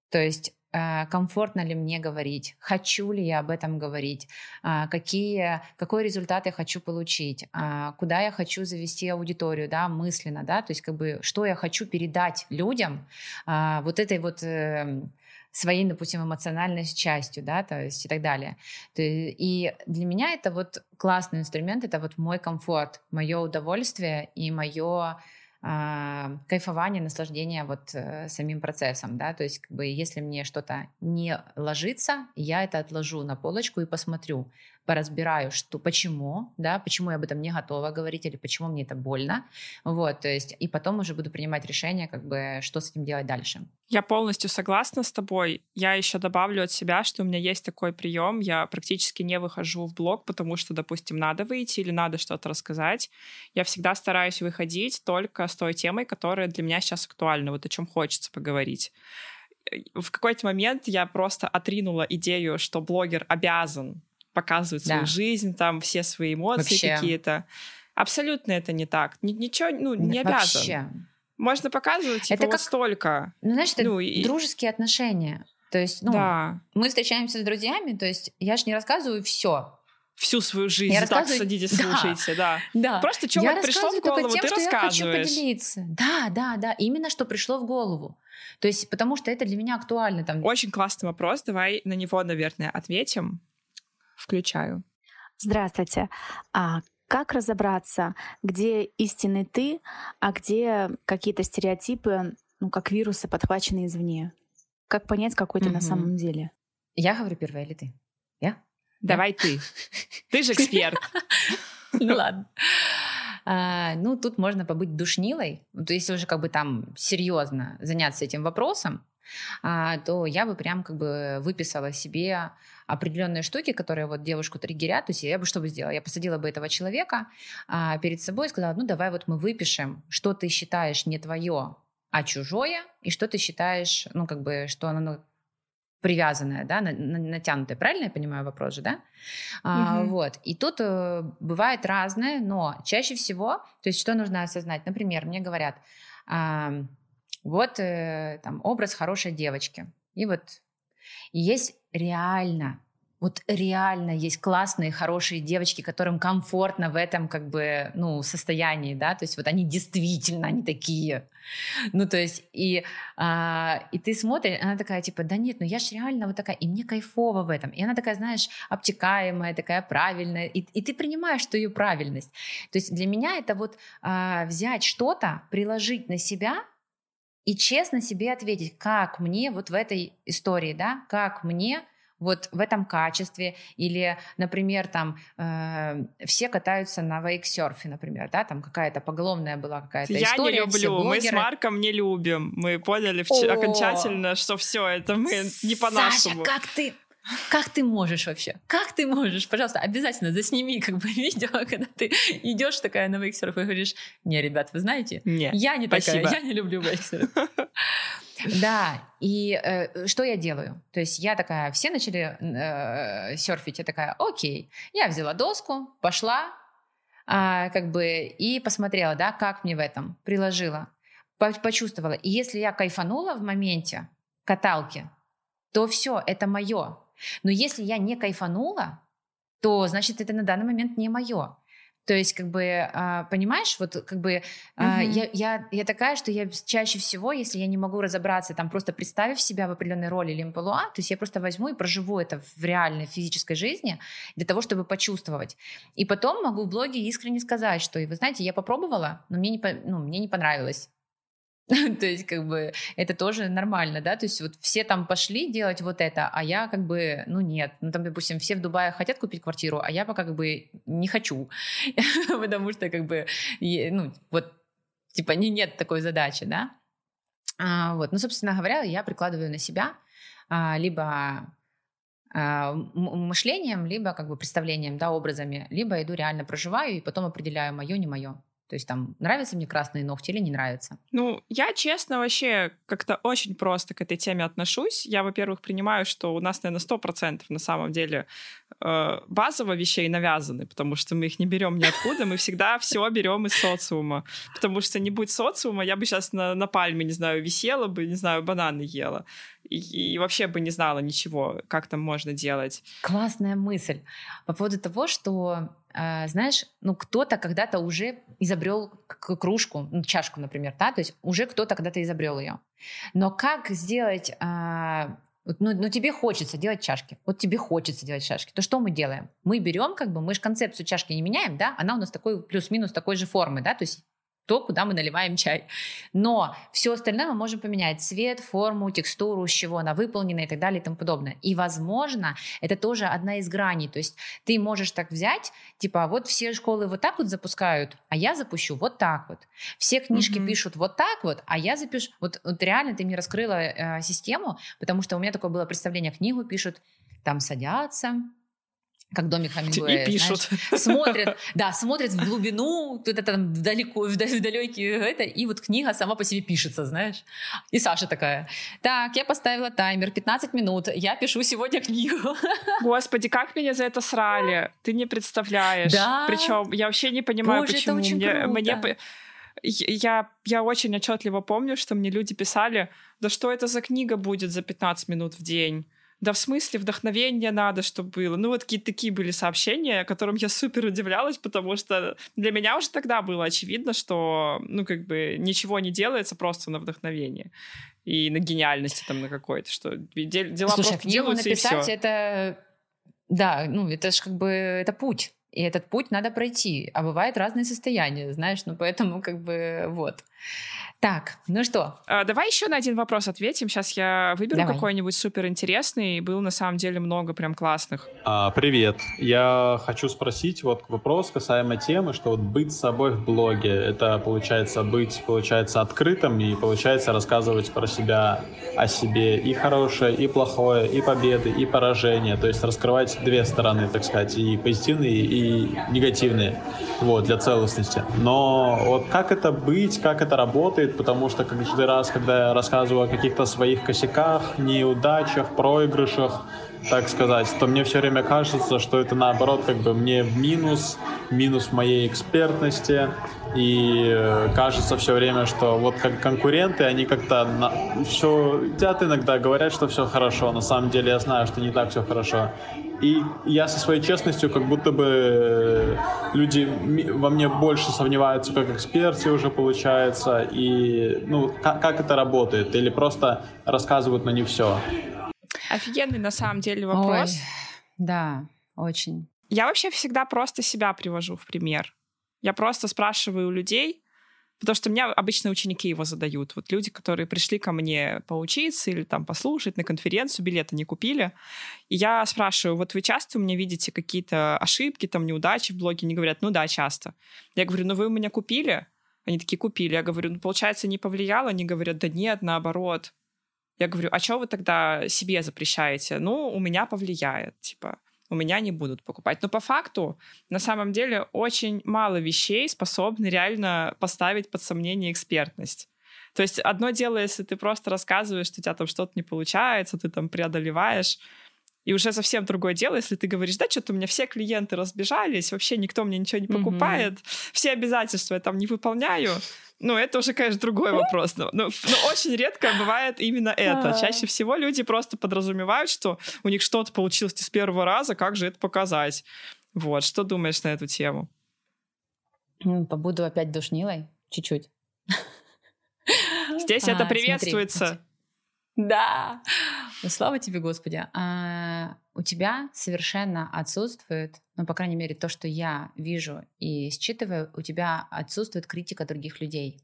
A: То есть э, комфортно ли мне говорить, хочу ли я об этом говорить, э, какие, какой результат я хочу получить, э, куда я хочу завести аудиторию, да, мысленно, да, то есть как бы что я хочу передать людям э, вот этой вот э, своей, допустим, эмоциональной частью, да, то есть и так далее. И для меня это вот классный инструмент, это вот мой комфорт, мое удовольствие и мое а, кайфование, наслаждение вот э, самим процессом, да, то есть как бы если мне что-то не ложится, я это отложу на полочку и посмотрю, поразбираю, что почему, да, почему я об этом не готова говорить или почему мне это больно, вот, то есть и потом уже буду принимать решение, как бы, что с этим делать дальше.
B: Я полностью согласна с тобой. Я еще добавлю от себя, что у меня есть такой прием. Я практически не выхожу в блог, потому что, допустим, надо выйти или надо что-то рассказать. Я всегда стараюсь выходить только с той темой, которая для меня сейчас актуальна, вот о чем хочется поговорить в какой-то момент я просто отринула идею, что блогер обязан показывать свою да. жизнь, там все свои эмоции Вообще. какие-то. Абсолютно это не так. Ничего, ну, не обязан. Вообще. Можно показывать типа, это вот как, столько.
A: Ну, знаешь, это ну, и... дружеские отношения. То есть, ну,
B: да.
A: мы встречаемся с друзьями, то есть я же не рассказываю все
B: всю свою жизнь. Я так садитесь, да, слушайте, да.
A: да.
B: Просто что вот пришло в голову, тем, ты
A: что
B: рассказываешь.
A: Я хочу поделиться. Да, да, да. Именно что пришло в голову. То есть, потому что это для меня актуально. Там.
B: Очень классный вопрос. Давай на него, наверное, ответим включаю.
C: Здравствуйте. А как разобраться, где истинный ты, а где какие-то стереотипы, ну, как вирусы, подхваченные извне? Как понять, какой ты на самом деле?
A: Я говорю первая или ты? Я?
B: Давай ты. Ты же эксперт.
A: Ну ладно. А, ну, тут можно побыть душнилой. То есть уже как бы там серьезно заняться этим вопросом, а, то я бы прям как бы выписала себе определенные штуки, которые вот девушку триггерят, то есть я бы что бы сделала? Я посадила бы этого человека а, перед собой и сказала, ну давай вот мы выпишем, что ты считаешь не твое, а чужое, и что ты считаешь, ну как бы, что оно ну, привязанное, да, натянутое. Правильно я понимаю вопрос же, да? Угу. А, вот. И тут э, бывает разное, но чаще всего, то есть что нужно осознать? Например, мне говорят, а, вот э, там образ хорошей девочки. И вот и есть реально, вот реально есть классные, хорошие девочки, которым комфортно в этом как бы, ну, состоянии, да, то есть вот они действительно, они такие. Ну, то есть, и, а, и ты смотришь, она такая, типа, да нет, ну я же реально вот такая, и мне кайфово в этом. И она такая, знаешь, обтекаемая, такая правильная, и, и ты принимаешь что ее правильность. То есть для меня это вот а, взять что-то, приложить на себя, и честно себе ответить, как мне вот в этой истории, да, как мне вот в этом качестве, или, например, там э, все катаются на вейксерфе, например, да, там какая-то поголовная была какая-то
B: Я
A: история.
B: Я не люблю, мы с Марком не любим, мы поняли в... окончательно, что все это мы не по-нашему.
A: Саша, как ты как ты можешь вообще? Как ты можешь? Пожалуйста, обязательно засними как бы видео, когда ты идешь такая на вейксерф и говоришь, не, ребят, вы знаете,
B: не,
A: я не
B: спасибо.
A: такая, я не люблю вейксерф. Да, и э, что я делаю? То есть я такая, все начали э, серфить, я такая, окей, я взяла доску, пошла, э, как бы, и посмотрела, да, как мне в этом, приложила, почувствовала. И если я кайфанула в моменте каталки, то все, это мое. Но если я не кайфанула, то значит это на данный момент не мое. То есть, как бы, а, понимаешь, вот как бы uh-huh. я, я, я такая, что я чаще всего, если я не могу разобраться, там просто представив себя в определенной роли или амплуа, то есть я просто возьму и проживу это в реальной физической жизни для того, чтобы почувствовать. И потом могу в блоге искренне сказать, что, вы знаете, я попробовала, но мне не, ну, мне не понравилось. То есть, как бы, это тоже нормально, да, то есть вот все там пошли делать вот это, а я как бы, ну нет, ну там, допустим, все в Дубае хотят купить квартиру, а я пока как бы не хочу, потому что как бы, ну вот, типа, не, нет такой задачи, да, а, вот, ну, собственно говоря, я прикладываю на себя а, либо а, мышлением, либо как бы представлением, да, образами, либо иду реально проживаю и потом определяю мое, не мое. То есть там нравятся мне красные ногти или не нравятся?
B: Ну, я, честно, вообще как-то очень просто к этой теме отношусь. Я, во-первых, принимаю, что у нас, наверное, сто процентов на самом деле э, базово вещей навязаны, потому что мы их не берем ниоткуда, мы всегда все берем из социума. Потому что не будь социума, я бы сейчас на, на пальме, не знаю, висела бы, не знаю, бананы ела. И, и вообще бы не знала ничего, как там можно делать.
A: Классная мысль по поводу того, что знаешь, ну кто-то когда-то уже изобрел кружку, ну, чашку, например, да, то есть уже кто-то когда-то изобрел ее. Но как сделать, а, ну, ну тебе хочется делать чашки, вот тебе хочется делать чашки, то что мы делаем? Мы берем, как бы, мы же концепцию чашки не меняем, да, она у нас такой плюс-минус такой же формы, да, то есть то, куда мы наливаем чай. Но все остальное мы можем поменять. Цвет, форму, текстуру, с чего она выполнена и так далее и тому подобное. И, возможно, это тоже одна из граней. То есть ты можешь так взять, типа, вот все школы вот так вот запускают, а я запущу вот так вот. Все книжки mm-hmm. пишут вот так вот, а я запишу... Вот, вот реально ты мне раскрыла э, систему, потому что у меня такое было представление, книгу пишут, там садятся, как домик Хемингуэя.
B: И пишут.
A: Знаешь, смотрят, да, смотрят в глубину, куда-то там далеко, в далекий это, и вот книга сама по себе пишется, знаешь. И Саша такая, так, я поставила таймер, 15 минут, я пишу сегодня книгу.
B: Господи, как меня за это срали, ты не представляешь. Да. Причем я вообще не понимаю,
A: Боже,
B: почему
A: это очень
B: мне,
A: круто.
B: мне я, я очень отчетливо помню, что мне люди писали, да что это за книга будет за 15 минут в день? Да в смысле вдохновение надо, чтобы было. Ну, вот какие-то такие были сообщения, которым я супер удивлялась, потому что для меня уже тогда было очевидно, что, ну, как бы ничего не делается просто на вдохновение и на гениальности там на какой-то, что дела
A: Слушай,
B: просто делаются
A: написать
B: и все.
A: это... Да, ну, это же как бы, это путь. И этот путь надо пройти. А бывают разные состояния, знаешь, ну поэтому как бы вот. Так, ну что?
B: А, давай еще на один вопрос ответим. Сейчас я выберу давай. какой-нибудь супер интересный. Был на самом деле много прям классных.
D: А, привет. Я хочу спросить вот вопрос касаемо темы, что вот быть собой в блоге, это получается быть, получается, открытым и получается рассказывать про себя о себе и хорошее, и плохое, и победы, и поражения. То есть раскрывать две стороны, так сказать, и позитивные, и негативные, вот, для целостности. Но вот как это быть, как это работает, потому что каждый раз, когда я рассказываю о каких-то своих косяках, неудачах, проигрышах, так сказать, то мне все время кажется, что это наоборот как бы мне минус, минус моей экспертности, и э, кажется все время, что вот как конкуренты, они как-то на... все, хотят иногда говорят, что все хорошо, на самом деле я знаю, что не так все хорошо. И я со своей честностью, как будто бы э, люди во мне больше сомневаются как эксперте уже получается, и ну как, как это работает, или просто рассказывают, но не все.
B: Офигенный на самом деле вопрос. Ой,
A: да, очень.
B: Я вообще всегда просто себя привожу в пример. Я просто спрашиваю у людей, потому что меня обычно ученики его задают. Вот люди, которые пришли ко мне поучиться или там послушать на конференцию, билеты не купили. И я спрашиваю, вот вы часто у меня видите какие-то ошибки, там неудачи в блоге? Они говорят, ну да, часто. Я говорю, ну вы у меня купили? Они такие, купили. Я говорю, ну получается, не повлияло? Они говорят, да нет, наоборот. Я говорю, а что вы тогда себе запрещаете? Ну, у меня повлияет, типа у меня не будут покупать. Но по факту, на самом деле, очень мало вещей способны реально поставить под сомнение экспертность. То есть одно дело, если ты просто рассказываешь, что у тебя там что-то не получается, ты там преодолеваешь, и уже совсем другое дело, если ты говоришь, да, что-то у меня все клиенты разбежались, вообще никто мне ничего не покупает, mm-hmm. все обязательства я там не выполняю. Ну, это уже, конечно, другой вопрос. Но, но, но очень редко бывает именно это. Чаще всего люди просто подразумевают, что у них что-то получилось с первого раза, как же это показать. Вот, что думаешь на эту тему?
A: Побуду опять душнилой, чуть-чуть.
B: Здесь это а, приветствуется.
A: Да. Ну, слава тебе, Господи. А, у тебя совершенно отсутствует, ну, по крайней мере, то, что я вижу и считываю, у тебя отсутствует критика других людей.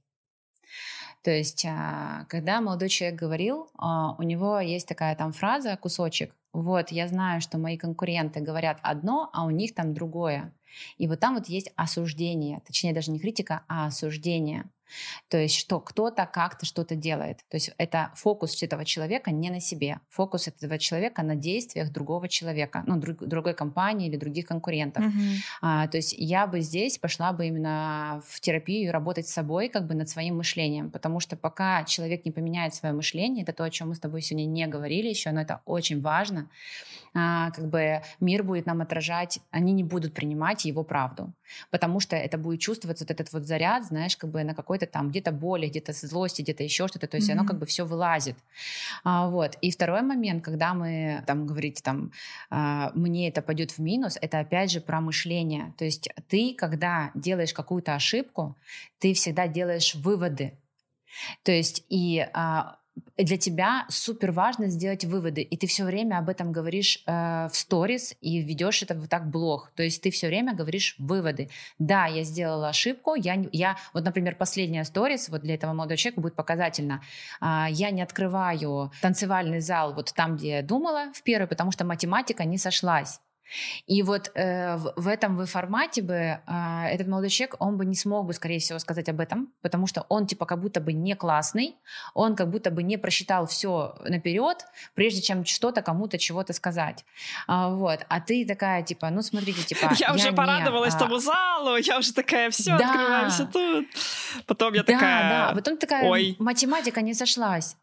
A: То есть, а, когда молодой человек говорил, а, у него есть такая там фраза, кусочек, вот, я знаю, что мои конкуренты говорят одно, а у них там другое. И вот там вот есть осуждение, точнее даже не критика, а осуждение. То есть, что кто-то как-то что-то делает. То есть, это фокус этого человека не на себе. Фокус этого человека на действиях другого человека, ну, друг, другой компании или других конкурентов. Mm-hmm. А, то есть, я бы здесь пошла бы именно в терапию и работать с собой, как бы над своим мышлением. Потому что пока человек не поменяет свое мышление, это то, о чем мы с тобой сегодня не говорили еще, но это очень важно, а, как бы мир будет нам отражать, они не будут принимать его правду. Потому что это будет чувствоваться вот этот вот заряд, знаешь, как бы на какой-то там где-то боли, где-то злости, где-то еще что-то, то есть mm-hmm. оно как бы все вылазит. А, вот. И второй момент, когда мы там говорите там, а, мне это пойдет в минус, это опять же про мышление. То есть ты, когда делаешь какую-то ошибку, ты всегда делаешь выводы. То есть и а, для тебя супер важно сделать выводы, и ты все время об этом говоришь э, в сторис и ведешь это вот так блог. То есть ты все время говоришь выводы. Да, я сделала ошибку, я, я вот, например, последняя сторис, вот для этого молодого человека будет показательно. Э, я не открываю танцевальный зал вот там, где я думала в первый, потому что математика не сошлась. И вот э, в, в этом вы формате бы э, этот молодой человек, он бы не смог бы, скорее всего, сказать об этом, потому что он типа как будто бы не классный, он как будто бы не просчитал все наперед, прежде чем что-то кому-то чего-то сказать. А, вот. А ты такая типа, ну смотрите, типа...
B: Я, я уже не, порадовалась а... тому залу, я уже такая, все, да. открываемся тут. Потом я такая... Да, да,
A: потом такая, Ой. математика не сошлась.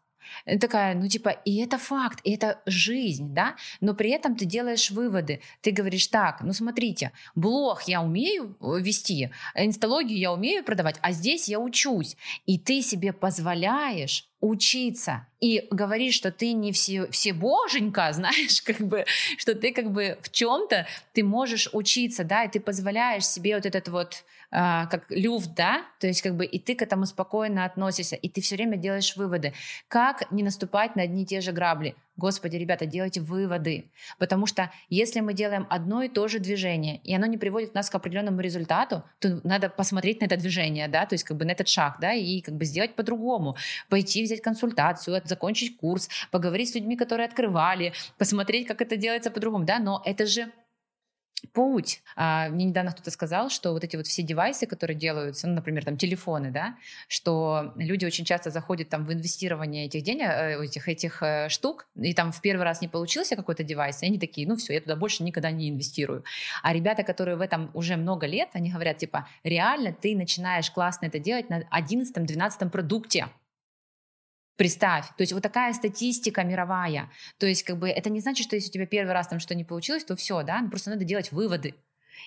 A: Э, такая, ну типа, и это факт, и это жизнь, да, но при этом ты делаешь выводы, ты говоришь так, ну смотрите, блог я умею э, вести, инсталогию я умею продавать, а здесь я учусь, и ты себе позволяешь учиться и говоришь, что ты не все, все боженька, знаешь, как бы, что ты как бы в чем-то ты можешь учиться, да, и ты позволяешь себе вот этот вот как люфт, да, то есть как бы и ты к этому спокойно относишься, и ты все время делаешь выводы. Как не наступать на одни и те же грабли? Господи, ребята, делайте выводы, потому что если мы делаем одно и то же движение, и оно не приводит нас к определенному результату, то надо посмотреть на это движение, да, то есть как бы на этот шаг, да, и как бы сделать по-другому, пойти взять консультацию, закончить курс, поговорить с людьми, которые открывали, посмотреть, как это делается по-другому, да, но это же путь. А, мне недавно кто-то сказал, что вот эти вот все девайсы, которые делаются, ну, например, там телефоны, да, что люди очень часто заходят там в инвестирование этих денег, э, этих, этих э, штук, и там в первый раз не получился какой-то девайс, и они такие, ну все, я туда больше никогда не инвестирую. А ребята, которые в этом уже много лет, они говорят, типа, реально ты начинаешь классно это делать на 11-12 продукте. Представь, то есть вот такая статистика мировая. То есть как бы это не значит, что если у тебя первый раз там что-то не получилось, то все, да, ну, просто надо делать выводы.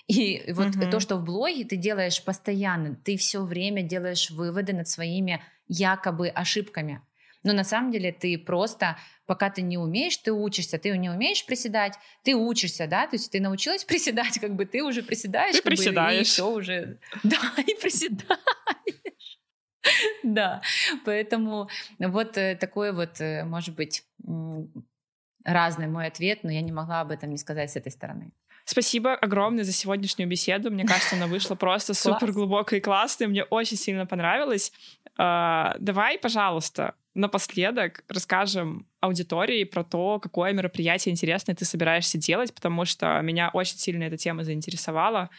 A: И вот uh-huh. то, что в блоге ты делаешь постоянно, ты все время делаешь выводы над своими якобы ошибками. Но на самом деле ты просто, пока ты не умеешь, ты учишься, ты не умеешь приседать, ты учишься, да, то есть ты научилась приседать, как бы ты уже приседаешь,
B: ты приседаешь, бы, и
A: все уже, да, и приседаешь. Да, поэтому вот э, такой вот, э, может быть, разный мой ответ, но я не могла об этом не сказать с этой стороны.
B: Спасибо огромное за сегодняшнюю беседу. Мне кажется, она вышла просто супер глубокой и классной. Мне очень сильно понравилось. А, давай, пожалуйста, напоследок расскажем аудитории про то, какое мероприятие интересное ты собираешься делать, потому что меня очень сильно эта тема заинтересовала,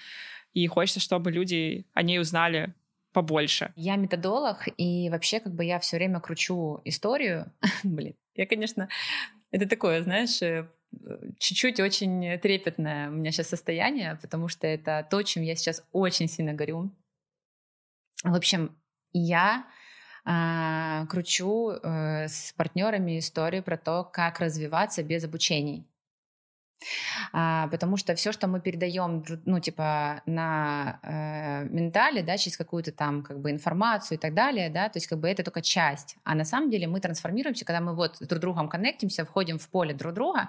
B: и хочется, чтобы люди о ней узнали побольше.
A: Я методолог, и вообще как бы я все время кручу историю. Блин, я, конечно, это такое, знаешь, э, чуть-чуть очень трепетное у меня сейчас состояние, потому что это то, чем я сейчас очень сильно горю. В общем, я э, кручу э, с партнерами историю про то, как развиваться без обучений. А, потому что все, что мы передаем, ну, типа, на э, ментале, да, через какую-то там, как бы, информацию и так далее, да, то есть, как бы, это только часть. А на самом деле мы трансформируемся, когда мы вот друг другом коннектимся, входим в поле друг друга,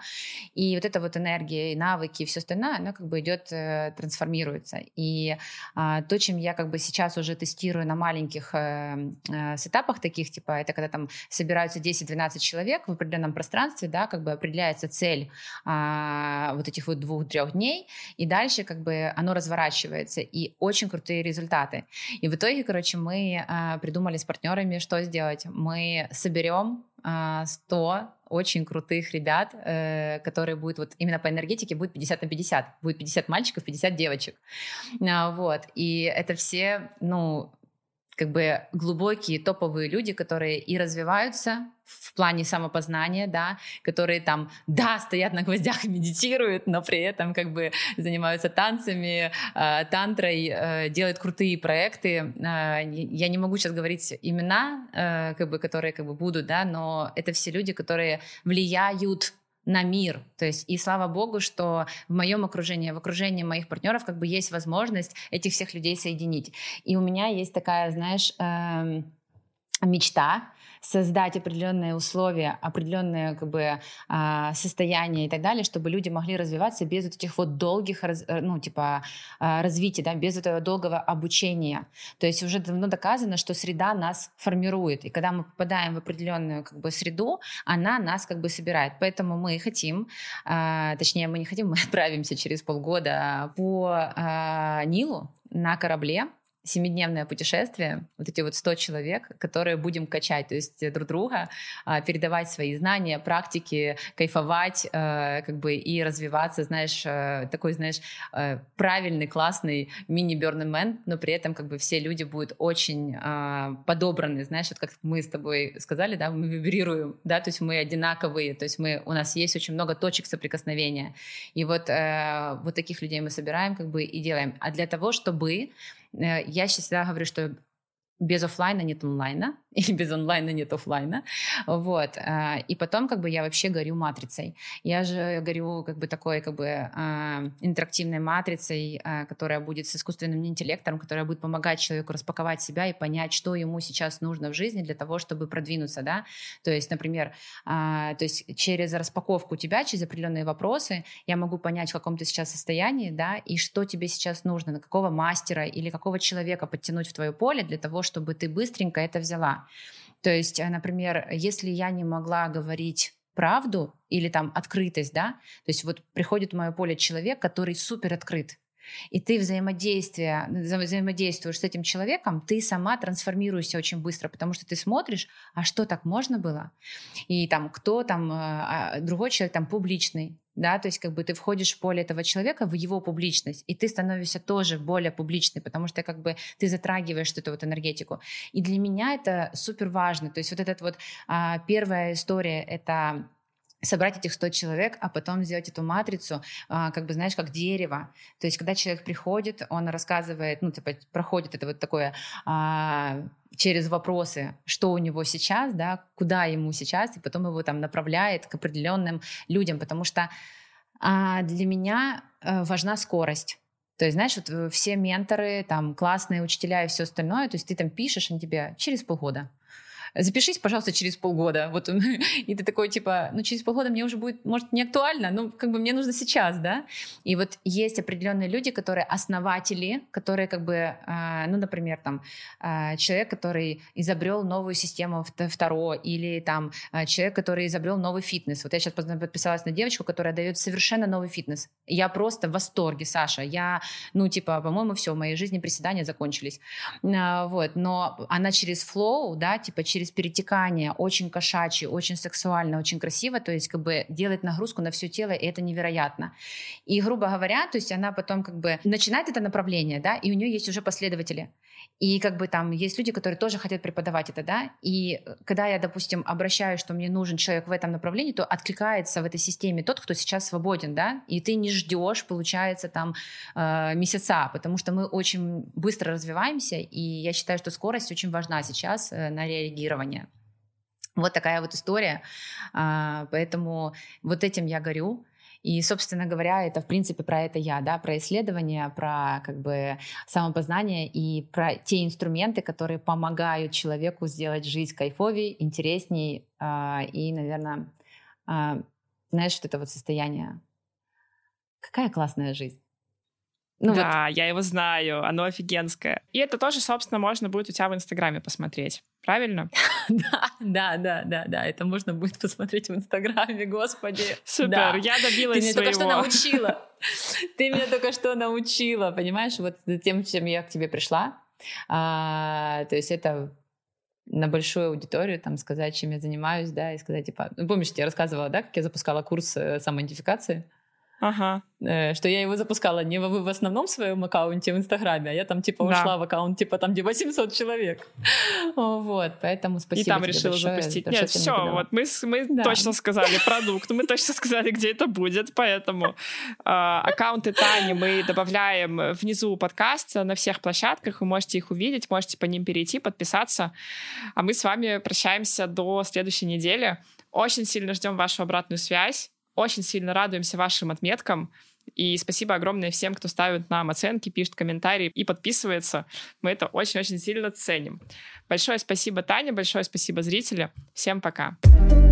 A: и вот эта вот энергия, и навыки, и все остальное, оно, как бы, идет, э, трансформируется. И э, то, чем я, как бы, сейчас уже тестирую на маленьких э, э, сетапах таких, типа, это когда там собираются 10-12 человек в определенном пространстве, да, как бы определяется цель, э, вот этих вот двух-трех дней, и дальше как бы оно разворачивается, и очень крутые результаты. И в итоге, короче, мы а, придумали с партнерами, что сделать. Мы соберем 100 а, очень крутых ребят, э, которые будут вот именно по энергетике будет 50 на 50, будет 50 мальчиков, 50 девочек, а, вот, и это все, ну, как бы глубокие топовые люди, которые и развиваются в плане самопознания, да, которые там, да, стоят на гвоздях и медитируют, но при этом как бы занимаются танцами, э, тантрой, э, делают крутые проекты. Э, я не могу сейчас говорить имена, э, как бы, которые как бы будут, да, но это все люди, которые влияют на мир. То есть, и слава богу, что в моем окружении, в окружении моих партнеров как бы есть возможность этих всех людей соединить. И у меня есть такая, знаешь, э, мечта, создать определенные условия, определенное как бы а, состояние и так далее, чтобы люди могли развиваться без вот этих вот долгих, э, ну, типа, а, развития, да, без этого долгого обучения. То есть уже давно доказано, что среда нас формирует, и когда мы попадаем в определенную как бы среду, она нас как бы собирает. Поэтому мы хотим, а, точнее, мы не хотим, мы отправимся через полгода по Нилу на корабле, семидневное путешествие, вот эти вот 100 человек, которые будем качать, то есть друг друга, а, передавать свои знания, практики, кайфовать, э, как бы и развиваться, знаешь, э, такой, знаешь, э, правильный, классный мини-Burning но при этом как бы все люди будут очень а, подобраны, знаешь, вот как мы с тобой сказали, да, мы вибрируем, да, то есть мы одинаковые, то есть мы, у нас есть очень много точек соприкосновения, и вот, вот таких людей мы собираем как бы и делаем, а для того, чтобы я всегда говорю, что без офлайна нет онлайна, или без онлайна нет офлайна, вот, а, и потом как бы я вообще горю матрицей, я же горю как бы такой как бы а, интерактивной матрицей, а, которая будет с искусственным интеллектом, которая будет помогать человеку распаковать себя и понять, что ему сейчас нужно в жизни для того, чтобы продвинуться, да, то есть, например, то есть через распаковку тебя, через определенные вопросы я могу понять, в каком ты сейчас состоянии, да, и что тебе сейчас нужно, на какого мастера или какого человека подтянуть в твое поле для того, чтобы ты быстренько это взяла. То есть, э, например, если я не могла говорить правду или там открытость, да, то есть вот приходит в мое поле человек, который супер открыт, и ты взаимодействие, взаимодействуешь с этим человеком, ты сама трансформируешься очень быстро, потому что ты смотришь, а что так можно было? И там кто там, э, а, другой человек там публичный, да, то есть как бы ты входишь в поле этого человека, в его публичность, и ты становишься тоже более публичной, потому что как бы ты затрагиваешь эту вот энергетику. И для меня это супер важно, то есть вот эта вот а, первая история, это собрать этих 100 человек, а потом сделать эту матрицу, а, как бы, знаешь, как дерево. То есть, когда человек приходит, он рассказывает, ну, типа, проходит это вот такое а, через вопросы, что у него сейчас, да, куда ему сейчас, и потом его там направляет к определенным людям, потому что а, для меня а, важна скорость. То есть, знаешь, вот э, все менторы, там, классные учителя и все остальное, то есть ты там пишешь, они тебе через полгода запишись, пожалуйста, через полгода. Вот, и ты такой, типа, ну, через полгода мне уже будет, может, не актуально, ну, как бы мне нужно сейчас, да. И вот есть определенные люди, которые основатели, которые как бы, а, ну, например, там, а, человек, который изобрел новую систему второ, или там а, человек, который изобрел новый фитнес. Вот я сейчас подписалась на девочку, которая дает совершенно новый фитнес. Я просто в восторге, Саша. Я, ну, типа, по-моему, все, в моей жизни приседания закончились. Вот, но она через флоу, да, типа через через перетекание, очень кошачьи, очень сексуально, очень красиво, то есть как бы делает нагрузку на все тело, и это невероятно. И, грубо говоря, то есть она потом как бы начинает это направление, да, и у нее есть уже последователи. И как бы там есть люди, которые тоже хотят преподавать это, да, и когда я, допустим, обращаюсь, что мне нужен человек в этом направлении, то откликается в этой системе тот, кто сейчас свободен, да, и ты не ждешь, получается, там э, месяца, потому что мы очень быстро развиваемся, и я считаю, что скорость очень важна сейчас э, на реагирование. Вот такая вот история, э, поэтому вот этим я горю, И, собственно говоря, это, в принципе, про это я, да, про исследование, про как бы самопознание и про те инструменты, которые помогают человеку сделать жизнь кайфовей, интересней э, и, наверное, э, знаешь, что это вот состояние Какая классная жизнь.
B: Ну, да, вот. я его знаю, оно офигенское. И это тоже, собственно, можно будет у тебя в Инстаграме посмотреть. Правильно?
A: да, да, да, да, да. Это можно будет посмотреть в Инстаграме, господи.
B: Супер, да. я добилась
A: Ты меня
B: своего.
A: только что научила. Ты меня только что научила, понимаешь? Вот тем, чем я к тебе пришла. А, то есть это на большую аудиторию там сказать, чем я занимаюсь, да, и сказать, типа, ну, помнишь, я рассказывала, да, как я запускала курс э, самоидентификации?
B: Ага.
A: Э, что я его запускала не в, в основном своем аккаунте в Инстаграме, а я там типа ушла да. в аккаунт типа там где 800 человек. Вот, поэтому спасибо
B: И там решила
A: большое,
B: запустить. Нет, все, вот мы, мы да. точно сказали продукт, мы точно сказали, где это будет, поэтому э, аккаунты Тани мы добавляем внизу подкаста на всех площадках, вы можете их увидеть, можете по ним перейти, подписаться, а мы с вами прощаемся до следующей недели. Очень сильно ждем вашу обратную связь. Очень сильно радуемся вашим отметкам. И спасибо огромное всем, кто ставит нам оценки, пишет комментарии и подписывается. Мы это очень-очень сильно ценим. Большое спасибо, Таня, большое спасибо, зрители. Всем пока. Пока.